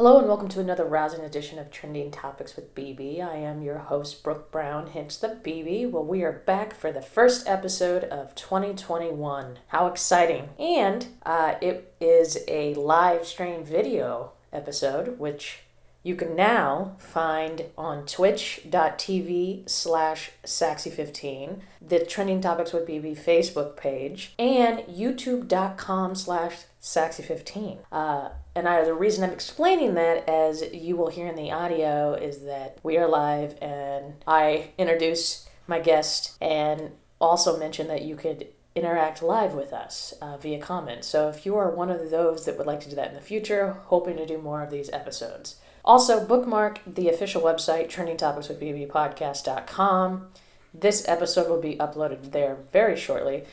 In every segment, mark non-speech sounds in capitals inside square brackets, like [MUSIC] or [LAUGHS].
Hello and welcome to another rousing edition of Trending Topics with BB. I am your host, Brooke Brown, hence the BB. Well, we are back for the first episode of 2021. How exciting! And uh, it is a live stream video episode, which you can now find on twitch.tv slash saxy15, the Trending Topics with BB Facebook page, and youtube.com slash saxy15. Uh, and I, the reason I'm explaining that, as you will hear in the audio, is that we are live and I introduce my guest and also mention that you could interact live with us uh, via comments. So if you are one of those that would like to do that in the future, hoping to do more of these episodes. Also, bookmark the official website, trendingtopicswithbbpodcast.com. This episode will be uploaded there very shortly,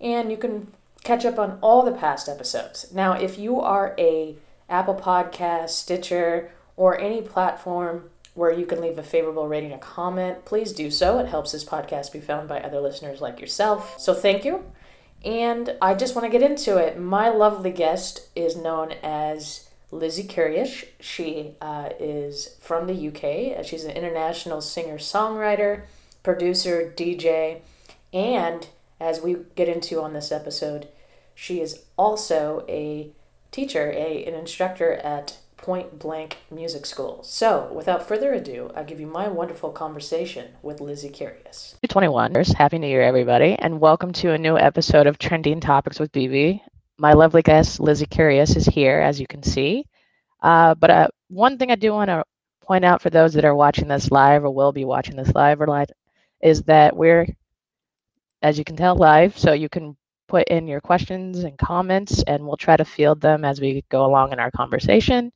and you can catch up on all the past episodes. Now, if you are a Apple Podcast, Stitcher, or any platform where you can leave a favorable rating or comment, please do so. It helps this podcast be found by other listeners like yourself. So, thank you. And I just want to get into it. My lovely guest is known as Lizzie Curious. She uh, is from the UK. She's an international singer songwriter, producer, DJ, and as we get into on this episode, she is also a teacher, a, an instructor at Point Blank Music School. So, without further ado, I'll give you my wonderful conversation with Lizzie Curious. 21. Happy New Year, everybody, and welcome to a new episode of Trending Topics with BB my lovely guest, Lizzie Curious, is here, as you can see. Uh, but uh, one thing I do want to point out for those that are watching this live or will be watching this live or live is that we're, as you can tell, live. So you can put in your questions and comments, and we'll try to field them as we go along in our conversation.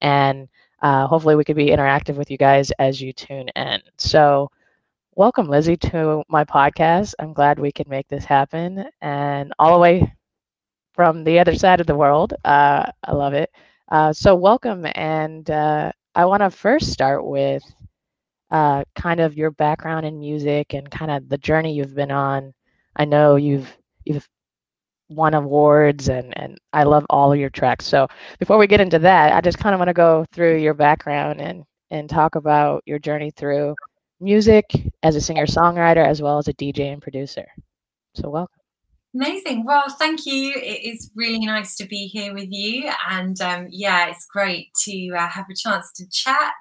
And uh, hopefully, we could be interactive with you guys as you tune in. So, welcome, Lizzie, to my podcast. I'm glad we can make this happen. And all the way from the other side of the world. Uh, I love it. Uh, so, welcome. And uh, I want to first start with uh, kind of your background in music and kind of the journey you've been on. I know you've you've won awards and and I love all of your tracks. So before we get into that, I just kind of want to go through your background and and talk about your journey through music as a singer songwriter as well as a DJ and producer. So welcome. Amazing. Well, thank you. It is really nice to be here with you. And um, yeah, it's great to uh, have a chance to chat.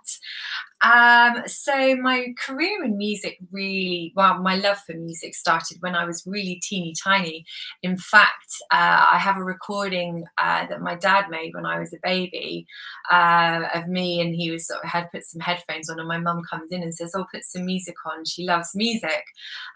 Um, so my career in music really, well, my love for music started when I was really teeny tiny. In fact, uh, I have a recording uh, that my dad made when I was a baby uh, of me, and he was sort of had put some headphones on, and my mum comes in and says, "Oh, put some music on." She loves music,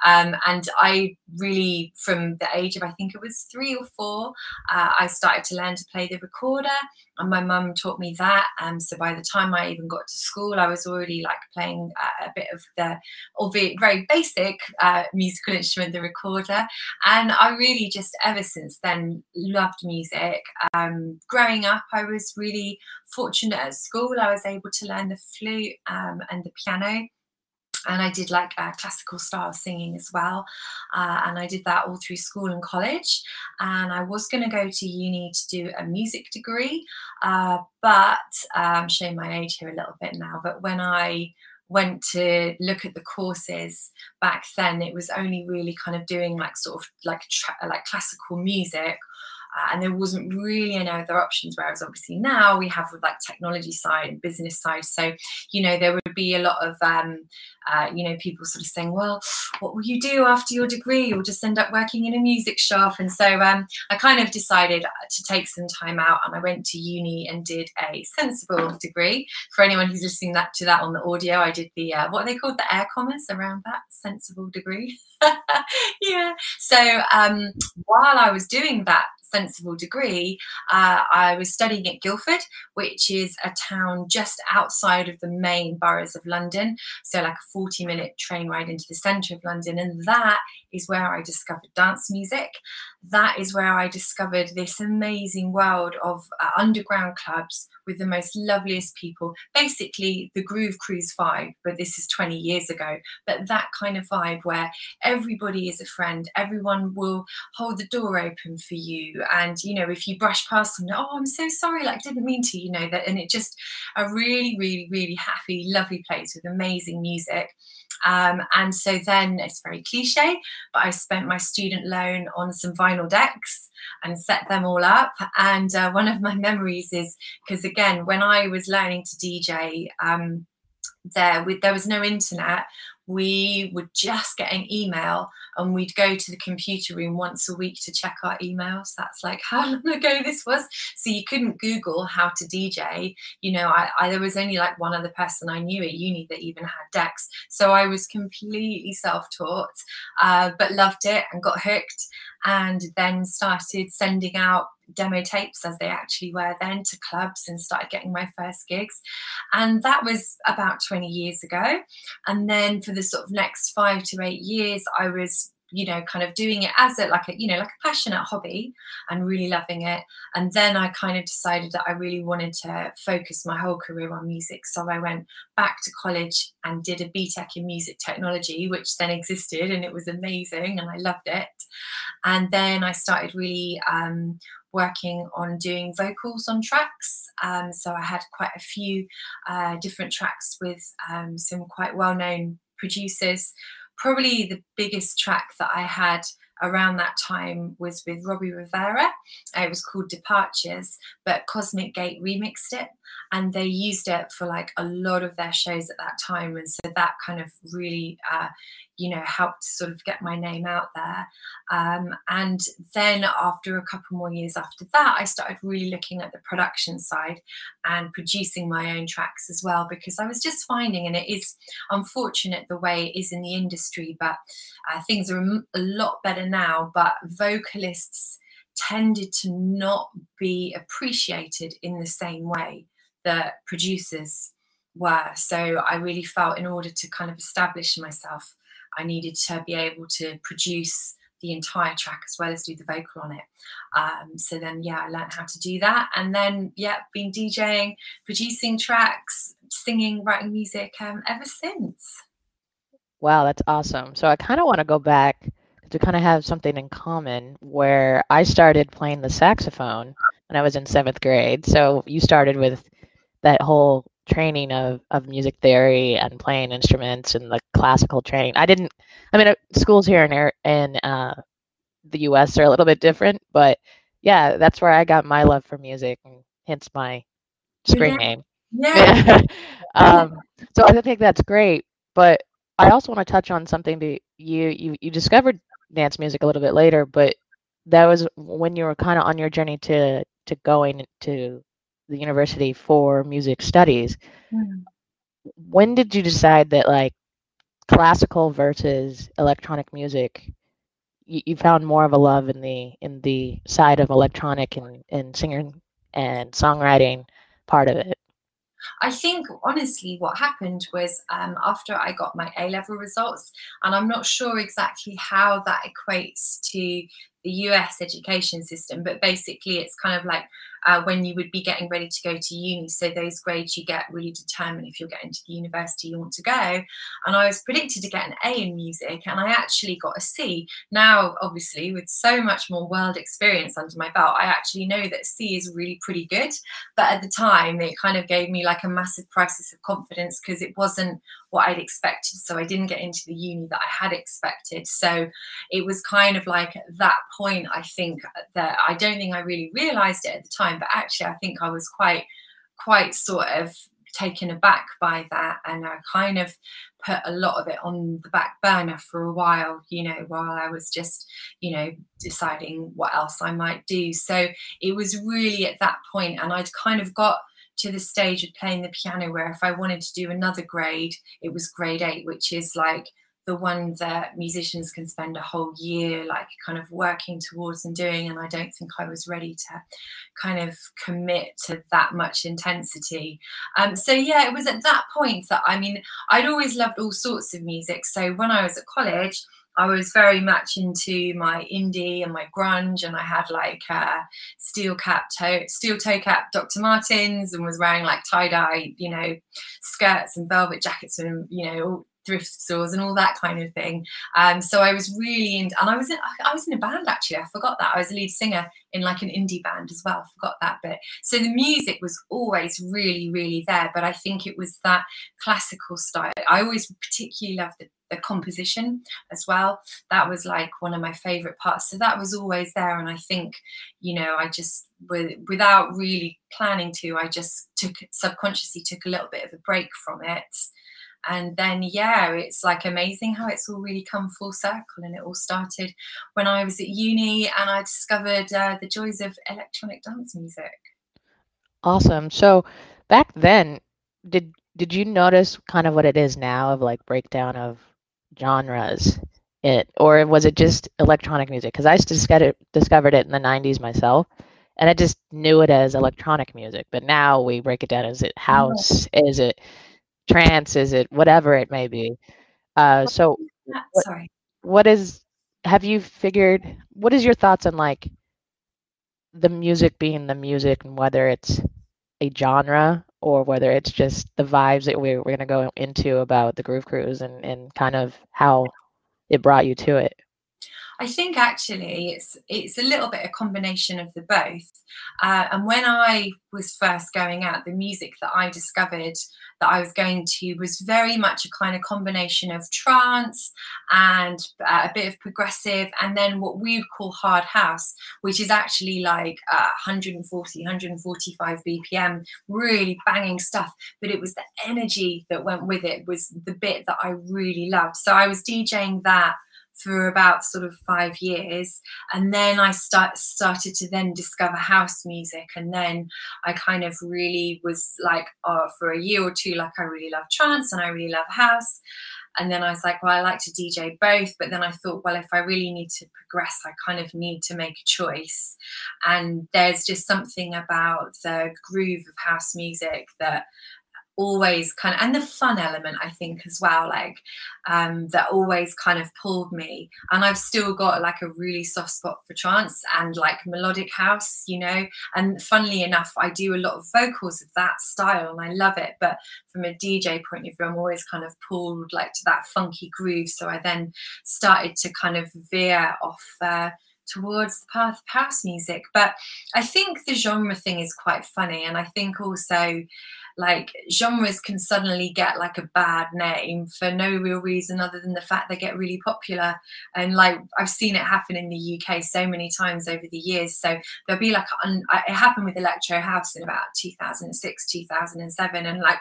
um, and I really, from the age of I think it was three or four, uh, I started to learn to play the recorder and my mum taught me that. Um, so by the time I even got to school, I was already like playing uh, a bit of the, albeit very basic, uh, musical instrument, the recorder. And I really just ever since then loved music. Um, growing up, I was really fortunate at school. I was able to learn the flute um, and the piano and I did like uh, classical style singing as well. Uh, and I did that all through school and college. And I was going to go to uni to do a music degree, uh, but I'm um, showing my age here a little bit now. But when I went to look at the courses back then, it was only really kind of doing like sort of like tra- like classical music uh, and there wasn't really any other options. Whereas obviously now we have like technology side and business side. So you know there would be a lot of um, uh, you know people sort of saying, well, what will you do after your degree? You'll just end up working in a music shop. And so um, I kind of decided to take some time out, and I went to uni and did a sensible degree. For anyone who's listening that to that on the audio, I did the uh, what are they called the air commas around that sensible degree. [LAUGHS] [LAUGHS] yeah. So um, while I was doing that sensible degree, uh, I was studying at Guildford, which is a town just outside of the main boroughs of London. So, like a 40 minute train ride into the centre of London. And that is where I discovered dance music. That is where I discovered this amazing world of uh, underground clubs with the most loveliest people. Basically, the Groove Cruise vibe, but this is 20 years ago. But that kind of vibe where everybody is a friend, everyone will hold the door open for you. and you know if you brush past them oh i'm so sorry like didn't mean to you know that and it just a really really really happy lovely place with amazing music um, and so then it's very cliche, but I spent my student loan on some vinyl decks and set them all up. And uh, one of my memories is because, again, when I was learning to DJ, um, there, with, there was no internet we would just get an email and we'd go to the computer room once a week to check our emails. That's like [LAUGHS] how long ago this was. So you couldn't Google how to DJ. You know, I, I there was only like one other person I knew at uni that even had decks. So I was completely self-taught, uh, but loved it and got hooked and then started sending out demo tapes as they actually were then to clubs and started getting my first gigs. And that was about 20 years ago. And then for the sort of next five to eight years, I was you know kind of doing it as a like a you know like a passionate hobby and really loving it and then i kind of decided that i really wanted to focus my whole career on music so i went back to college and did a BTEC in music technology which then existed and it was amazing and i loved it and then i started really um, working on doing vocals on tracks. Um, so I had quite a few uh, different tracks with um, some quite well known producers. Probably the biggest track that I had around that time was with Robbie Rivera. It was called Departures, but Cosmic Gate remixed it and they used it for like a lot of their shows at that time. And so that kind of really, uh, you know, helped sort of get my name out there. Um, and then after a couple more years after that, I started really looking at the production side and producing my own tracks as well, because I was just finding, and it is unfortunate the way it is in the industry, but uh, things are a lot better now. But vocalists tended to not be appreciated in the same way that producers were. So I really felt in order to kind of establish myself, I needed to be able to produce the entire track as well as do the vocal on it. Um, so then, yeah, I learned how to do that. And then, yeah, been DJing, producing tracks, singing, writing music um, ever since. Wow, that's awesome. So I kind of want to go back to kind of have something in common where I started playing the saxophone when I was in seventh grade. So you started with that whole training of, of music theory and playing instruments and the classical training. I didn't, I mean, uh, schools here in, in uh, the US are a little bit different, but yeah, that's where I got my love for music and hence my screen yeah. name. Yeah. [LAUGHS] um, so I think that's great, but I also want to touch on something that you, you, you discovered dance music a little bit later, but that was when you were kind of on your journey to, to going to the university for music studies. Mm. When did you decide that like classical versus electronic music you, you, found more of a love in the in the side of electronic and, and singing and songwriting part of it? I think honestly, what happened was um, after I got my A level results, and I'm not sure exactly how that equates to the US education system, but basically, it's kind of like uh, when you would be getting ready to go to uni. So those grades you get really determine if you're getting to the university you want to go. And I was predicted to get an A in music, and I actually got a C. Now, obviously, with so much more world experience under my belt, I actually know that C is really pretty good. But at the time, it kind of gave me like a massive crisis of confidence because it wasn't what I'd expected. So I didn't get into the uni that I had expected. So it was kind of like at that point, I think that I don't think I really realized it at the time, but actually, I think I was quite, quite sort of taken aback by that. And I kind of put a lot of it on the back burner for a while, you know, while I was just, you know, deciding what else I might do. So it was really at that point, and I'd kind of got to the stage of playing the piano where if I wanted to do another grade, it was grade eight, which is like the one that musicians can spend a whole year like kind of working towards and doing and i don't think i was ready to kind of commit to that much intensity. Um, so yeah it was at that point that i mean i'd always loved all sorts of music. So when i was at college I was very much into my indie and my grunge, and I had like steel cap toe, steel toe cap Dr. Martens, and was wearing like tie dye, you know, skirts and velvet jackets, and you know, thrift stores and all that kind of thing. Um, so I was really in, and I was in, I was in a band actually. I forgot that I was a lead singer in like an indie band as well. I forgot that bit. So the music was always really, really there. But I think it was that classical style. I always particularly loved the, the composition as well. That was like one of my favorite parts. So that was always there. And I think, you know, I just with, without really planning to, I just took subconsciously took a little bit of a break from it and then yeah it's like amazing how it's all really come full circle and it all started when i was at uni and i discovered uh, the joys of electronic dance music awesome so back then did did you notice kind of what it is now of like breakdown of genres it or was it just electronic music? Because i discovered discovered it in the 90s myself and i just knew it as electronic music but now we break it down is it house? Is it trance? Is it whatever it may be. Uh so what, sorry. what is have you figured what is your thoughts on like the music being the music and whether it's a genre or whether it's just the vibes that we're, we're going to go into about the groove cruise and, and kind of how it brought you to it I think actually it's it's a little bit a combination of the both. Uh, and when I was first going out, the music that I discovered that I was going to was very much a kind of combination of trance and uh, a bit of progressive, and then what we would call hard house, which is actually like uh, 140, 145 BPM, really banging stuff. But it was the energy that went with it was the bit that I really loved. So I was DJing that for about sort of five years. And then i start, started to then discover house music. And then i kind of really was like oh, for a year or two like i really love trance and i really love house. And then i was like well i like to dj both. But then i thought well if i really need to progress i kind of need to make a choice. And there's just something about the groove of house music that always kind of and the fun element i think as well like um that always kind of pulled me. And i've still got like a really soft spot for trance and like melodic house you know? And funnily enough i do a lot of vocals of that style and i love it. But from a dj point of view i'm always kind of pulled like to that funky groove. So i then started to kind of veer off uh, towards the path of house music. But i think the genre thing is quite funny and i think also like genres can suddenly get like a bad name for no real reason other than the fact they get really popular. And like i've seen it happen in the uk so many times over the years. So there'll be like it happened with electro house in about 2006 2007 and like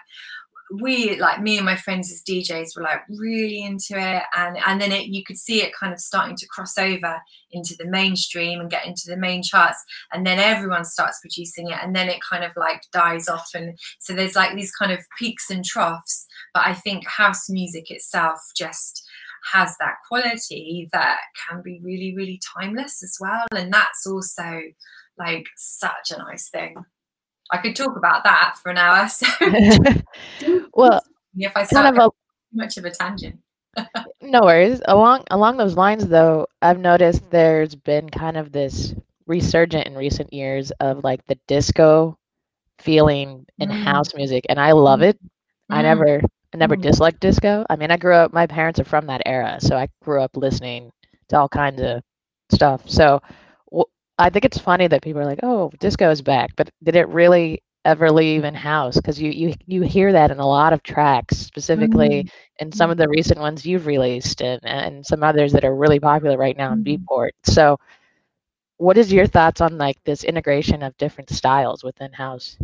we like me and my friends as DJs were like really into it and and then it you could see it kind of starting to cross over into the mainstream and get into the main charts and then everyone starts producing it and then it kind of like dies off and so there's like these kind of peaks and troughs but I think house music itself just has that quality that can be really really timeless as well and that's also like such a nice thing I could talk about that for an hour. So [LAUGHS] [LAUGHS] well, if I start kind of a, much of a tangent. [LAUGHS] no worries. Along along those lines, though, I've noticed there's been kind of this resurgent in recent years of like the disco feeling in mm. house music, and I love it. Mm. I never I never mm. disliked disco. I mean, I grew up. My parents are from that era, so I grew up listening to all kinds of stuff. So I think it's funny that people are like, "Oh, disco is back," but did it really ever leave in house? Because you you you hear that in a lot of tracks, specifically mm-hmm. in some of the recent ones you've released, and and some others that are really popular right now in mm-hmm. Beatport. So, what is your thoughts on like this integration of different styles within house?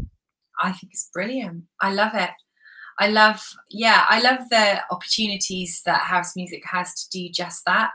I think it's brilliant. I love it. I love, yeah, I love the opportunities that house music has to do just that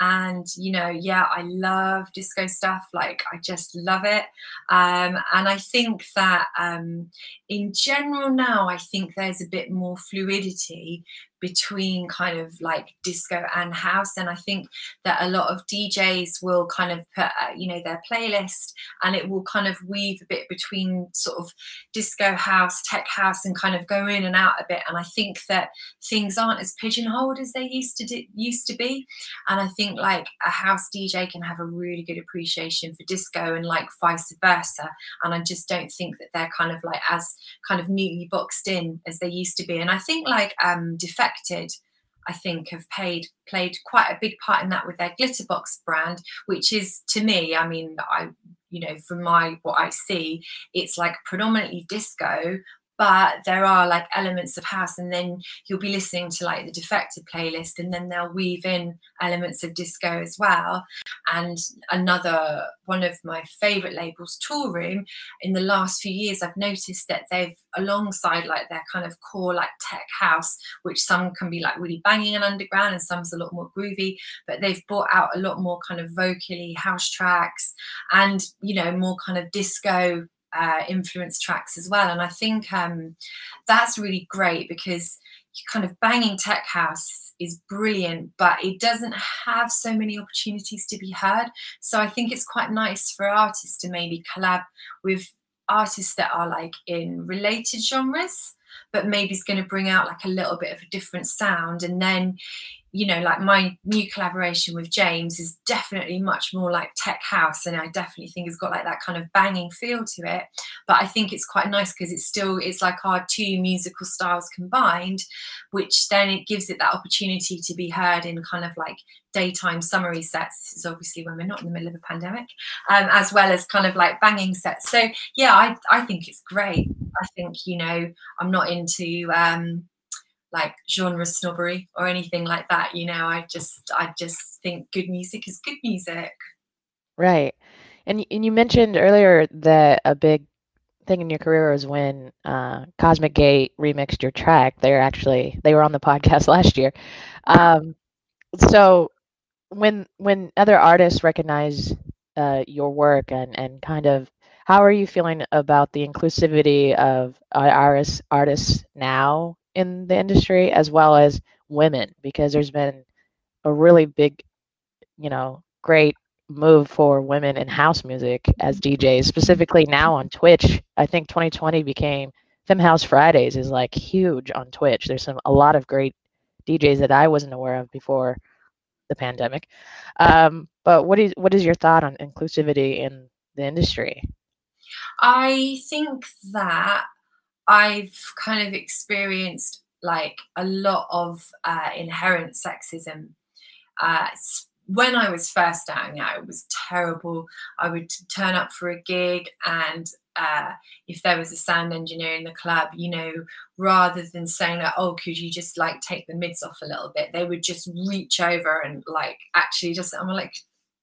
and you know yeah i love disco stuff like i just love it. Um, and i think that um, in general now i think there's a bit more fluidity between kind of like disco and house and i think that a lot of djs will kind of put uh, you know their playlist and it will kind of weave a bit between sort of disco house tech house and kind of go in and out a bit. And i think that things aren't as pigeonholed as they used to do, used to be. And i think like a house dj can have a really good appreciation for disco and like vice versa. And i just don't think that they're kind of like as kind of neatly boxed in as they used to be. And i think like um defect I think have paid played quite a big part in that with their Glitterbox brand, which is to me, I mean, I you know, from my what I see, it's like predominantly disco, but there are like elements of house and then you'll be listening to like the defected playlist and then they'll weave in elements of disco as well. And another one of my favorite labels Toolroom in the last few years i've noticed that they've alongside like their kind of core like tech house which some can be like really banging and underground and some's a lot more groovy but they've brought out a lot more kind of vocally house tracks and you know more kind of disco uh, influence tracks as well. And I think um, that's really great because kind of banging tech house is brilliant, but it doesn't have so many opportunities to be heard. So I think it's quite nice for artists to maybe collab with artists that are like in related genres but maybe it's going to bring out like a little bit of a different sound and then you know, like my new collaboration with James is definitely much more like tech house, and I definitely think it's got like that kind of banging feel to it. But I think it's quite nice because it's still it's like our two musical styles combined, which then it gives it that opportunity to be heard in kind of like daytime summery sets. This is obviously when we're not in the middle of a pandemic, um, as well as kind of like banging sets. So yeah, I I think it's great. I think you know I'm not into um, like genre snobbery or anything like that you know? I just i just think good music is good music. Right. And, and you mentioned earlier that a big thing in your career was when uh, cosmic gate remixed your track. They're actually they were on the [LAUGHS] podcast last year. Um, so when when other artists recognize uh, your work and and kind of how are you feeling about the inclusivity of artists artists now in the industry as well as women because there's been a really big, you know, great move for women in house music as DJs, specifically now on Twitch. I think 2020 became Fem House Fridays is like huge on Twitch. There's some a lot of great DJs that I wasn't aware of before the pandemic. Um, but what is what is your thought on inclusivity in the industry? I think that I've kind of experienced like a lot of uh, inherent sexism. Uh, when I was first starting out, it was terrible. I would turn up for a gig, and uh, if there was a sound engineer in the club, you know, rather than saying like, "Oh, could you just like take the mids off a little bit," they would just reach over and like actually just. I'm like,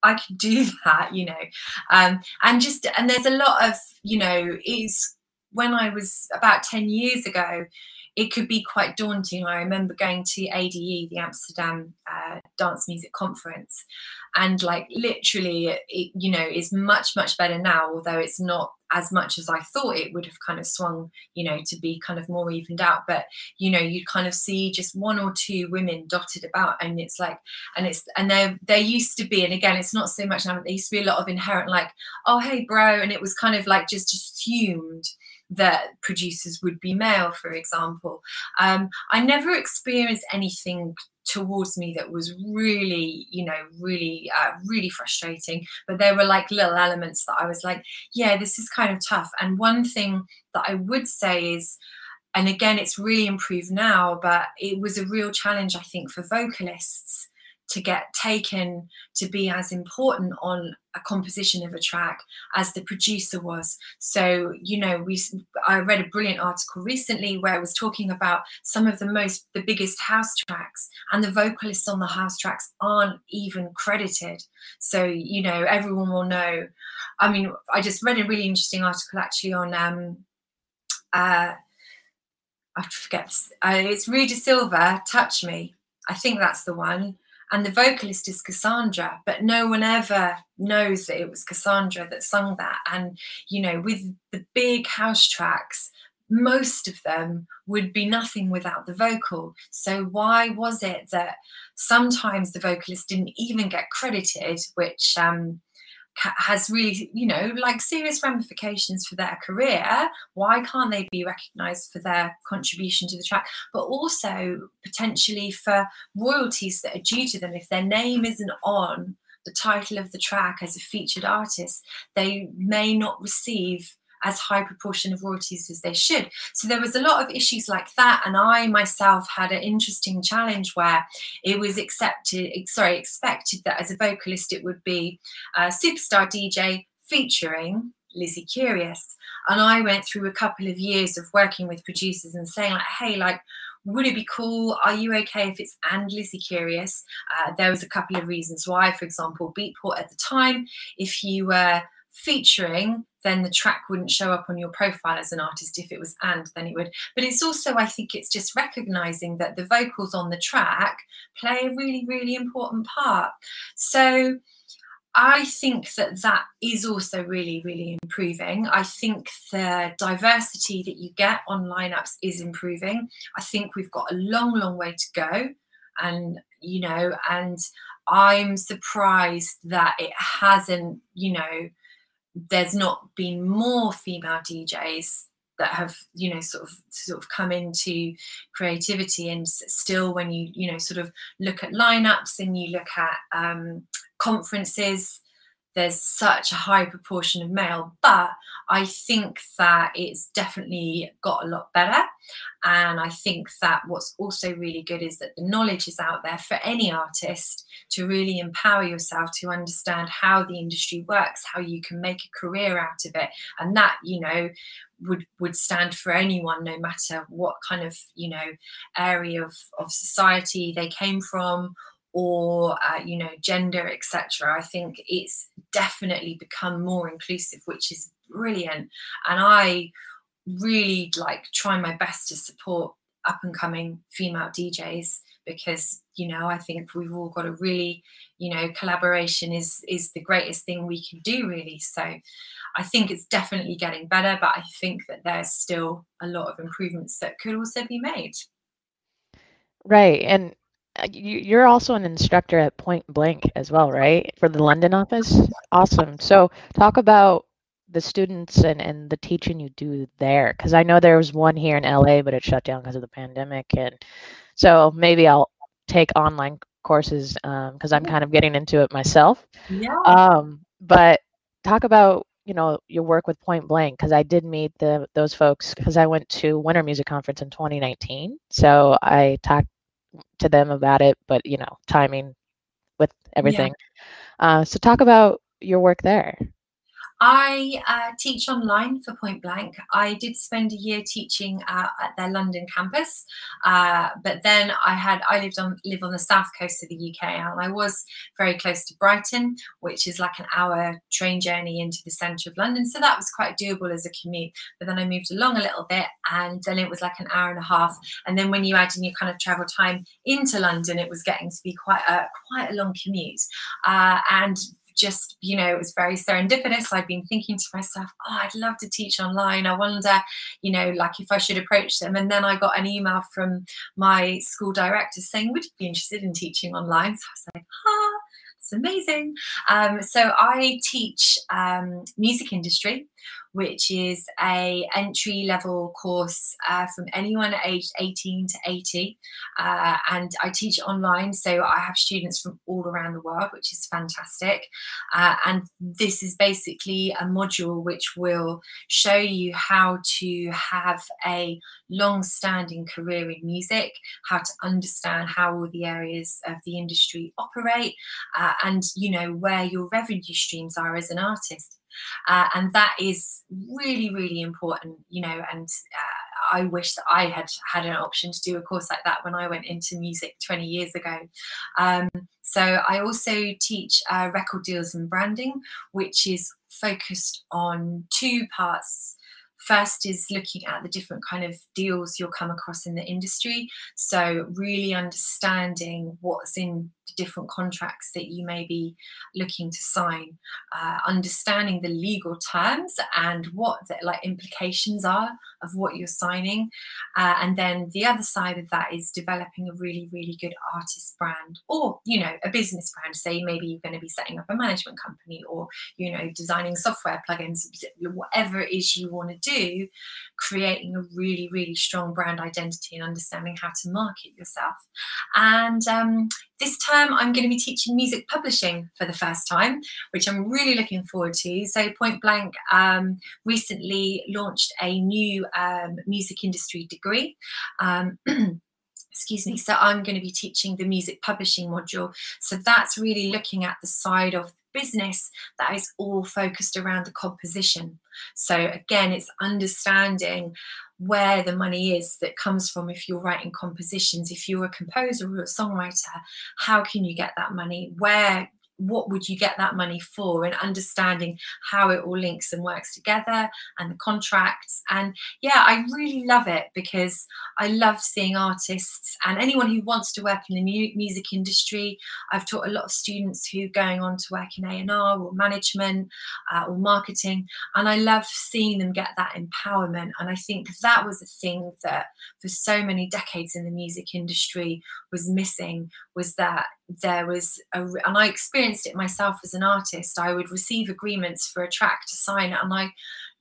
I could do [LAUGHS] that, you know, um, and just and there's a lot of you know is when I was about 10 years ago, it could be quite daunting. I remember going to ADE, the Amsterdam uh, Dance Music Conference, and like literally, it, you know, is much, much better now, although it's not as much as I thought it would have kind of swung, you know, to be kind of more evened out. But, you know, you kind of see just one or two women dotted about and it's like, and it's, and there, there used to be, and again, it's not so much now, but there used to be a lot of inherent like, oh, hey, bro. And it was kind of like just assumed that producers would be male, for example. Um, I never experienced anything towards me that was really you know really uh, really frustrating but there were like little elements that i was like yeah this is kind of tough and one thing that i would say is and again it's really improved now but it was a real challenge i think for vocalists to get taken to be as important on a composition of a track as the producer was. So you know we i read a brilliant article recently where it was talking about some of the most the biggest house tracks and the vocalists on the house tracks aren't even credited. So you know everyone will know. I mean i just read a really interesting article actually on um uh i forget uh, it's Rui da Silva touch me. I think that's the one and the vocalist is Cassandra, but no one ever knows that it was Cassandra that sung that. And, you know, with the big house tracks, most of them would be nothing without the vocal. So, why was it that sometimes the vocalist didn't even get credited, which um, has really, you know, like serious ramifications for their career. Why can't they be recognized for their contribution to the track? But also potentially for royalties that are due to them. If their name isn't on the title of the track as a featured artist, they may not receive as high proportion of royalties as they should. So there was a lot of issues like that. And I myself had an interesting challenge where it was accepted, sorry, expected that as a vocalist it would be a superstar DJ featuring Lizzie Curious. And I went through a couple of years of working with producers and saying, like, hey, like, would it be cool? Are you okay if it's and Lizzie Curious? Uh, there was a couple of reasons why. For example, Beatport at the time, if you were featuring, then the track wouldn't show up on your profile as an artist. If it was and, then it would. But it's also, I think, it's just recognizing that the vocals on the track play a really, really important part. So I think that that is also really, really improving. I think the diversity that you get on lineups is improving. I think we've got a long, long way to go. And, you know, and I'm surprised that it hasn't, you know, there's not been more female DJs that have you know sort of sort of come into creativity. And still when you you know sort of look at lineups and you look at um, conferences there's such a high proportion of male but i think that it's definitely got a lot better. And i think that what's also really good is that the knowledge is out there for any artist to really empower yourself to understand how the industry works how you can make a career out of it. And that you know would would stand for anyone no matter what kind of you know area of, of society they came from or uh, you know gender etc i think it's definitely become more inclusive which is brilliant. And i really like try my best to support up and coming female djs because you know i think we've all got a really you know collaboration is is the greatest thing we can do really. So i think it's definitely getting better but i think that there's still a lot of improvements that could also be made. Right and you're also an instructor at Point Blank as well, right? For the London office? Awesome. So talk about the students and, and the teaching you do there. Because I know there was one here in LA, but it shut down because of the pandemic. And so maybe I'll take online courses because um, I'm kind of getting into it myself. Yeah. Um, but talk about you know your work with Point Blank because I did meet the those folks because I went to Winter Music Conference in 2019. So I talked to them about it, but you know, timing with everything. Yeah. Uh, so talk about your work there. I uh, teach online for Point Blank. I did spend a year teaching uh, at their London campus, uh, but then I had I lived on live on the south coast of the UK, and I was very close to Brighton, which is like an hour train journey into the centre of London. So that was quite doable as a commute. But then I moved along a little bit, and then it was like an hour and a half. And then when you add in your kind of travel time into London, it was getting to be quite a quite a long commute. Uh, and just, you know, it was very serendipitous. I'd been thinking to myself, oh, I'd love to teach online. I wonder, you know, like if I should approach them. And then I got an email from my school director saying, would you be interested in teaching online? So I was like, ah, it's amazing. Um, so I teach um, music industry which is a entry level course uh, from anyone aged 18 to 80 uh, and i teach online so i have students from all around the world which is fantastic. Uh, and this is basically a module which will show you how to have a long standing career in music how to understand how all the areas of the industry operate uh, and you know where your revenue streams are as an artist uh, and that is really, really important, you know. And uh, I wish that I had had an option to do a course like that when I went into music 20 years ago. Um, so I also teach uh, record deals and branding, which is focused on two parts First is looking at the different kind of deals you'll come across in the industry. So, really understanding what's in different contracts that you may be looking to sign, uh, understanding the legal terms and what the like implications are of what you're signing, uh, and then the other side of that is developing a really really good artist brand or you know a business brand. Say maybe you're going to be setting up a management company or you know designing software plugins, whatever it is you want to do, creating a really really strong brand identity and understanding how to market yourself. And um, this term, I'm going to be teaching music publishing for the first time, which I'm really looking forward to. So, Point Blank um, recently launched a new um, music industry degree. Um, [CLEARS THROAT] excuse me so i'm going to be teaching the music publishing module so that's really looking at the side of business that is all focused around the composition so again it's understanding where the money is that comes from if you're writing compositions. If you're a composer or a songwriter how can you get that money? Where what would you get that money for? And understanding how it all links and works together and the contracts. And yeah i really love it because i love seeing artists and anyone who wants to work in the mu- music industry. I've taught a lot of students who are going on to work in a&r or management uh, or marketing and i love seeing them get that empowerment. And i think that was a thing that for so many decades in the music industry was missing was that there was a, and I experienced it myself as an artist. I would receive agreements for a track to sign, and I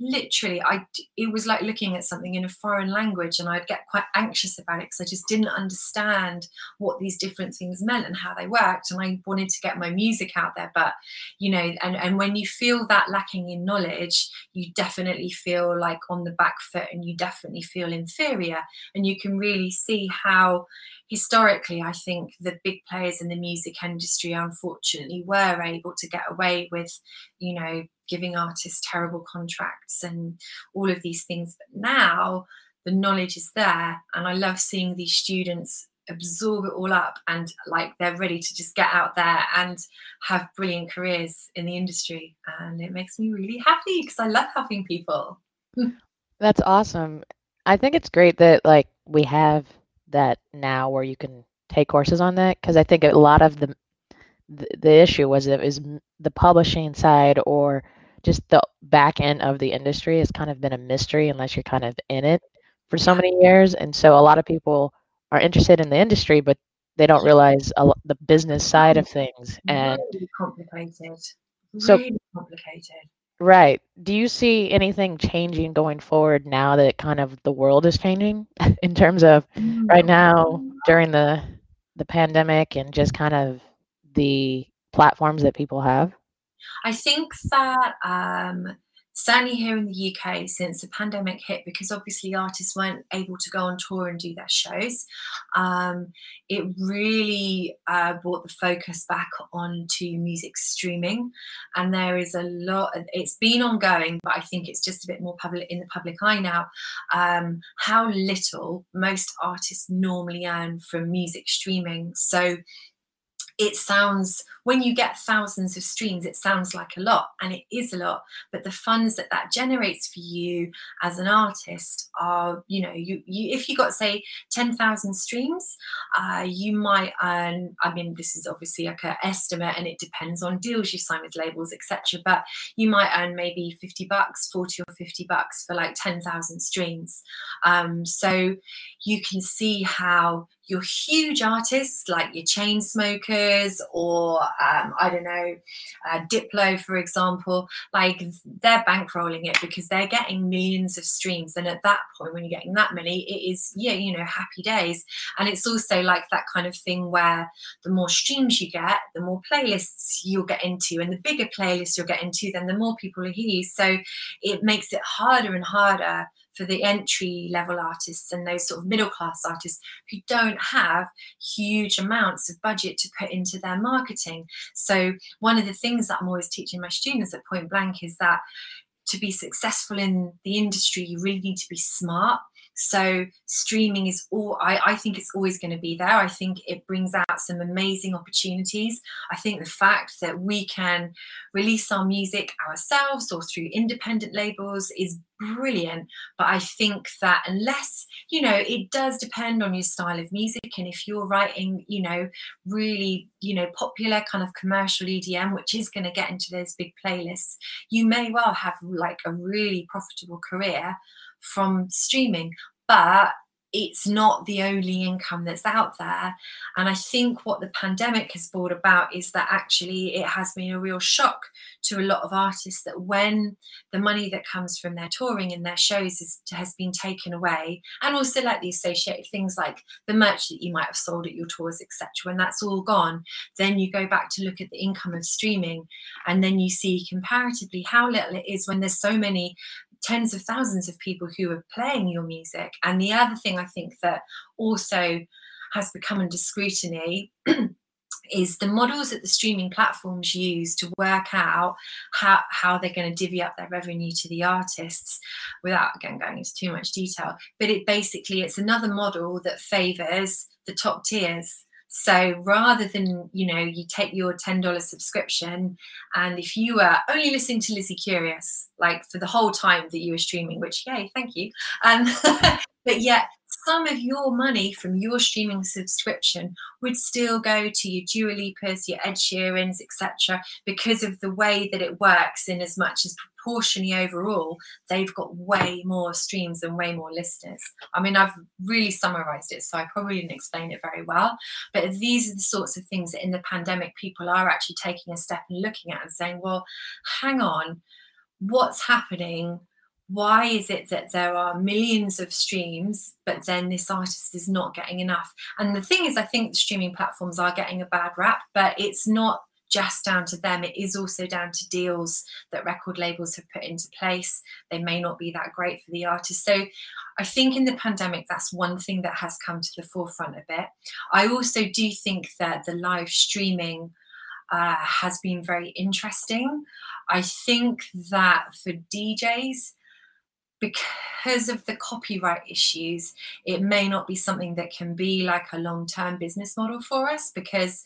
literally i it was like looking at something in a foreign language and i'd get quite anxious about it because i just didn't understand what these different things meant and how they worked and i wanted to get my music out there. But you know and and when you feel that lacking in knowledge you definitely feel like on the back foot and you definitely feel inferior and you can really see how historically i think the big players in the music industry unfortunately were able to get away with you know giving artists terrible contracts and all of these things. But now the knowledge is there, and I love seeing these students absorb it all up and like they're ready to just get out there and have brilliant careers in the industry. And it makes me really happy because I love helping people. [LAUGHS] That's awesome. I think it's great that like we have that now where you can take courses on that because I think a lot of the the, issue was it was the publishing side or just the back end of the industry has kind of been a mystery unless you're kind of in it for so many years. And so a lot of people are interested in the industry, but they don't realize a, the business side of things. And really complicated. So really complicated. Right. Do you see anything changing going forward now that kind of the world is changing [LAUGHS] in terms of right now during the the pandemic and just kind of the platforms that people have? I think that um, certainly here in the UK, since the pandemic hit, because obviously artists weren't able to go on tour and do their shows, um, it really uh, brought the focus back onto music streaming. And there is a lot, it's been ongoing, but I think it's just a bit more public in the public eye now, um, how little most artists normally earn from music streaming. So it sounds when you get thousands of streams it sounds like a lot and it is a lot but the funds that that generates for you as an artist are you know you, you if you got say 10,000 streams uh, you might earn i mean this is obviously like an estimate and it depends on deals you sign with labels etc but you might earn maybe 50 bucks 40 or 50 bucks for like 10,000 streams. Um, so you can see how your huge artists like your Chainsmokers or um, I don't know, uh, Diplo, for example, like they're bankrolling it because they're getting millions of streams. And at that point, when you're getting that many, it is, yeah, you know, happy days. And it's also like that kind of thing where the more streams you get, the more playlists you'll get into, and the bigger playlists you'll get into, then the more people are here. So it makes it harder and harder for the entry level artists and those sort of middle class artists who don't have huge amounts of budget to put into their marketing. So, one of the things that I'm always teaching my students at Point Blank is that to be successful in the industry, you really need to be smart so streaming is all I, I think it's always going to be there. I think it brings out some amazing opportunities. I think the fact that we can release our music ourselves or through independent labels is brilliant. But I think that unless, you know, it does depend on your style of music. And if you're writing, you know, really, you know, popular kind of commercial EDM, which is going to get into those big playlists, you may well have like a really profitable career from streaming. But it's not the only income that's out there. And I think what the pandemic has brought about is that actually it has been a real shock to a lot of artists that when the money that comes from their touring and their shows is, has been taken away, and also like the associated things like the merch that you might have sold at your tours, etc., when that's all gone, then you go back to look at the income of streaming, and then you see comparatively how little it is when there's so many tens of thousands of people who are playing your music. And the other thing I think that also has become under scrutiny [CLEARS THROAT] is the models that the streaming platforms use to work out how, how they're going to divvy up their revenue to the artists without again going into too much detail but it basically it's another model that favors the top tiers so rather than, you know, you take your $10 subscription and if you were only listening to Lizzie Curious, like for the whole time that you were streaming, which, yay, thank you. Um, [LAUGHS] but yet some of your money from your streaming subscription would still go to your Dua Lipas, your Ed Sheerans, etc., because of the way that it works. In as much as proportionally overall, they've got way more streams and way more listeners. I mean, I've really summarized it, so I probably didn't explain it very well. But these are the sorts of things that in the pandemic people are actually taking a step and looking at and saying, well, hang on, what's happening? Why is it that there are millions of streams but then this artist is not getting enough? And the thing is i think streaming platforms are getting a bad rap but it's not just down to them. It is also down to deals that record labels have put into place. They may not be that great for the artist. So i think in the pandemic that's one thing that has come to the forefront a bit. I also do think that the live streaming uh, has been very interesting. I think that for djs because of the copyright issues, it may not be something that can be like a long term business model for us. Because,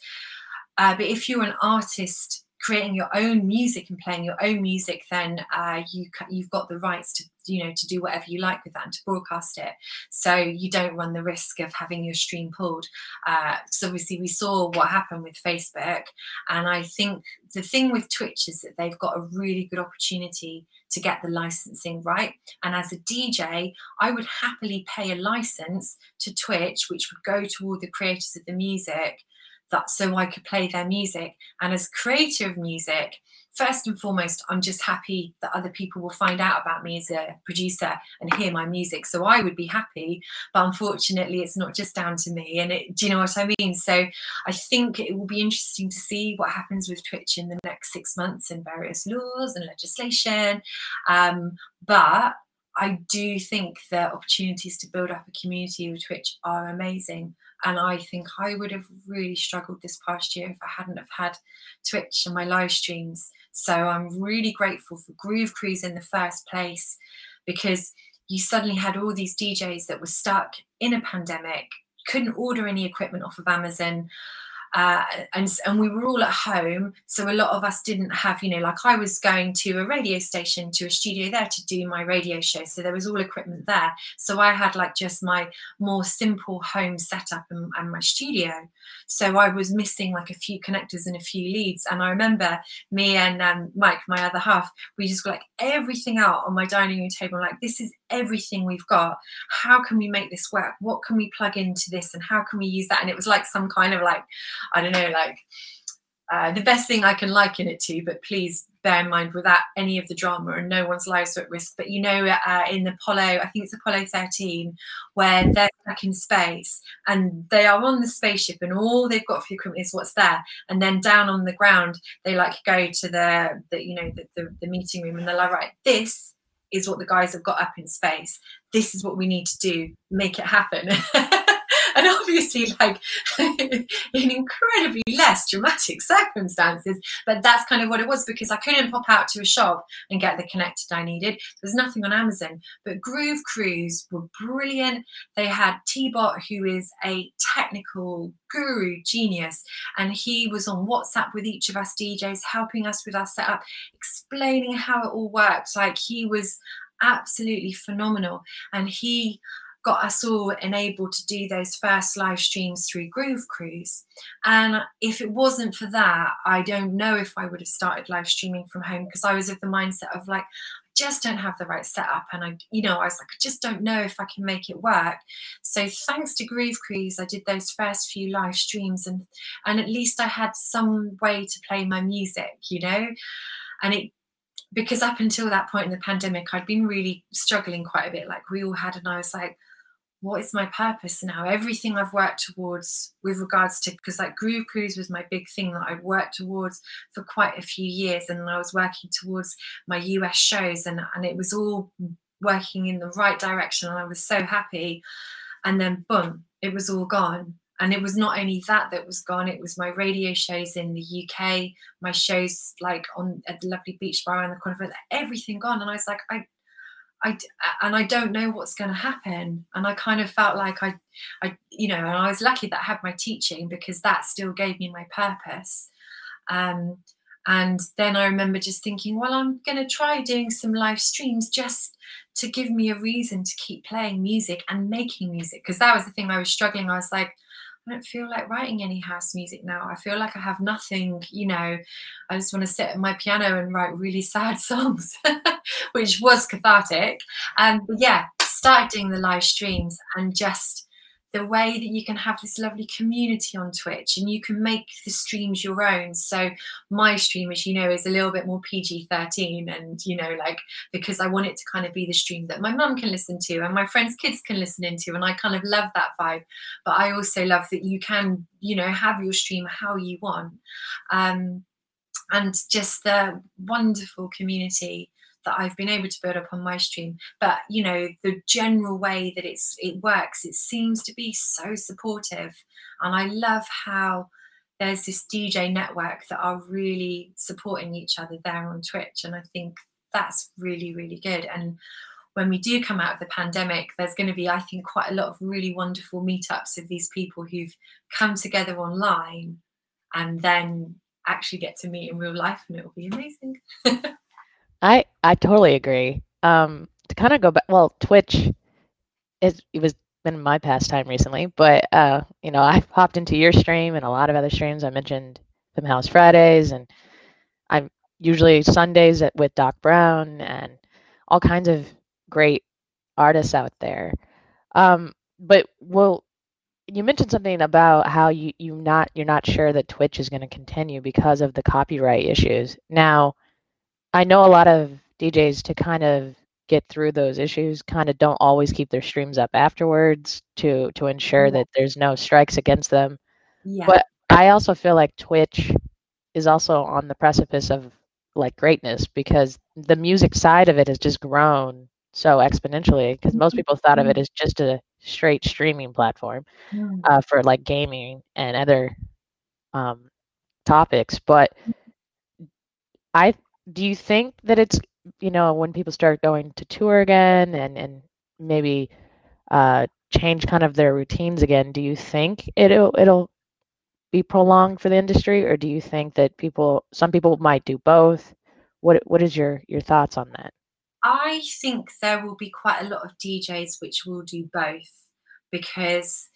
uh, but if you're an artist creating your own music and playing your own music, then uh, you you've got the rights to you know to do whatever you like with that and to broadcast it. So you don't run the risk of having your stream pulled. Uh, so obviously we saw what happened with Facebook, and I think the thing with Twitch is that they've got a really good opportunity to get the licensing right. And as a DJ, I would happily pay a license to Twitch, which would go to all the creators of the music that so I could play their music. And as creator of music, first and foremost, I'm just happy that other people will find out about me as a producer and hear my music. So I would be happy, but unfortunately, it's not just down to me. And it, do you know what I mean? So I think it will be interesting to see what happens with Twitch in the next six months and various laws and legislation. Um, but I do think the opportunities to build up a community with Twitch are amazing. And I think I would have really struggled this past year if I hadn't have had Twitch and my live streams. So I'm really grateful for Groove Cruise in the first place because you suddenly had all these DJs that were stuck in a pandemic, couldn't order any equipment off of Amazon. Uh, and and we were all at home so a lot of us didn't have you know like i was going to a radio station to a studio there to do my radio show so there was all equipment there. So i had like just my more simple home setup and, and my studio. So i was missing like a few connectors and a few leads. And i remember me and um, mike my other half we just got like everything out on my dining room table like this is everything we've got. How can we make this work? What can we plug into this and how can we use that? And it was like some kind of like I don't know, like uh, the best thing I can liken it to, but please bear in mind without any of the drama and no one's lives are at risk. But you know, uh, in Apollo, I think it's Apollo 13, where they're back in space and they are on the spaceship and all they've got for equipment is what's there. And then down on the ground, they like go to the, the you know, the, the, the meeting room and they're like, right, this is what the guys have got up in space. This is what we need to do, make it happen. [LAUGHS] and obviously like [LAUGHS] in incredibly less dramatic [LAUGHS] circumstances but that's kind of what it was because i couldn't pop out to a shop and get the connected i needed. There's nothing on amazon but groove cruise were brilliant. They had t-bot who is a technical guru genius and he was on whatsapp with each of us djs helping us with our setup explaining how it all worked. Like he was absolutely phenomenal and he got us all enabled to do those first live streams through Groove Cruise. And if it wasn't for that, I don't know if I would have started live streaming from home because I was of the mindset of like, I just don't have the right setup. And I, you know, I was like, I just don't know if I can make it work. So thanks to Groove Cruise, I did those first few live streams and and at least I had some way to play my music, you know? And it because up until that point in the pandemic, I'd been really struggling quite a bit, like we all had, and I was like, what is my purpose now? Everything I've worked towards with regards to because like Groove Cruise was my big thing that I'd worked towards for quite a few years, and I was working towards my US shows, and and it was all working in the right direction, and I was so happy. And then boom, it was all gone. And it was not only that that was gone; it was my radio shows in the UK, my shows like on at the lovely beach bar in the corner, everything gone. And I was like, I I and I don't know what's going to happen. And I kind of felt like I, I, you know, and I was lucky that I had my teaching because that still gave me my purpose. Um, and then I remember just thinking, well, I'm going to try doing some live streams just to give me a reason to keep playing music and making music because that was the thing I was struggling. I was like, I don't feel like writing any house music now. I feel like I have nothing, you know. I just want to sit at my piano and write really [LAUGHS] sad songs, which was cathartic. And yeah, started doing the live streams and just the way that you can have this lovely community on Twitch and you can make the streams your own. So my stream, as you know, is a little bit more PG 13 and, you know, like because I want it to kind of be the stream that my mum can listen to and my friends' kids can listen into. And I kind of love that vibe. But I also love that you can, you know, have your stream how you want. Um, and just the wonderful community that I've been able to build up on my stream. But you know, the general way that it's it works, it seems to be so supportive, and I love how there's this DJ network that are really supporting each other there on Twitch, and I think that's really really good. And when we do come out of the pandemic, there's going to be, I think, quite a lot of really wonderful meetups of these people who've come together online and then actually get to meet in real life, and it will be amazing. [LAUGHS] I I totally agree. Um, to kind of go back, well, Twitch is it was been my pastime recently, but uh, you know, I've popped into your stream and a lot of other streams. I mentioned Film House Fridays, and I'm usually Sundays at, with Doc Brown and all kinds of great artists out there. Um, but well, you mentioned something about how you you not you're not sure that Twitch is going to continue because of the copyright issues. Now, I know a lot of DJs to kind of get through those issues kind of don't always keep their streams up afterwards to to ensure that there's no strikes against them. Yeah. But I also feel like Twitch is also on the precipice of like greatness because the music side of it has just grown so exponentially because most mm-hmm. people thought of it as just a straight streaming platform mm. uh, for like gaming and other um, topics but i do you think that it's you know when people start going to tour again and and maybe uh, change kind of their routines again do you think it'll it'll be prolonged for the industry? Or do you think that people some people might do both? What what is your your thoughts on that? I think there will be quite a lot of djs which will do both because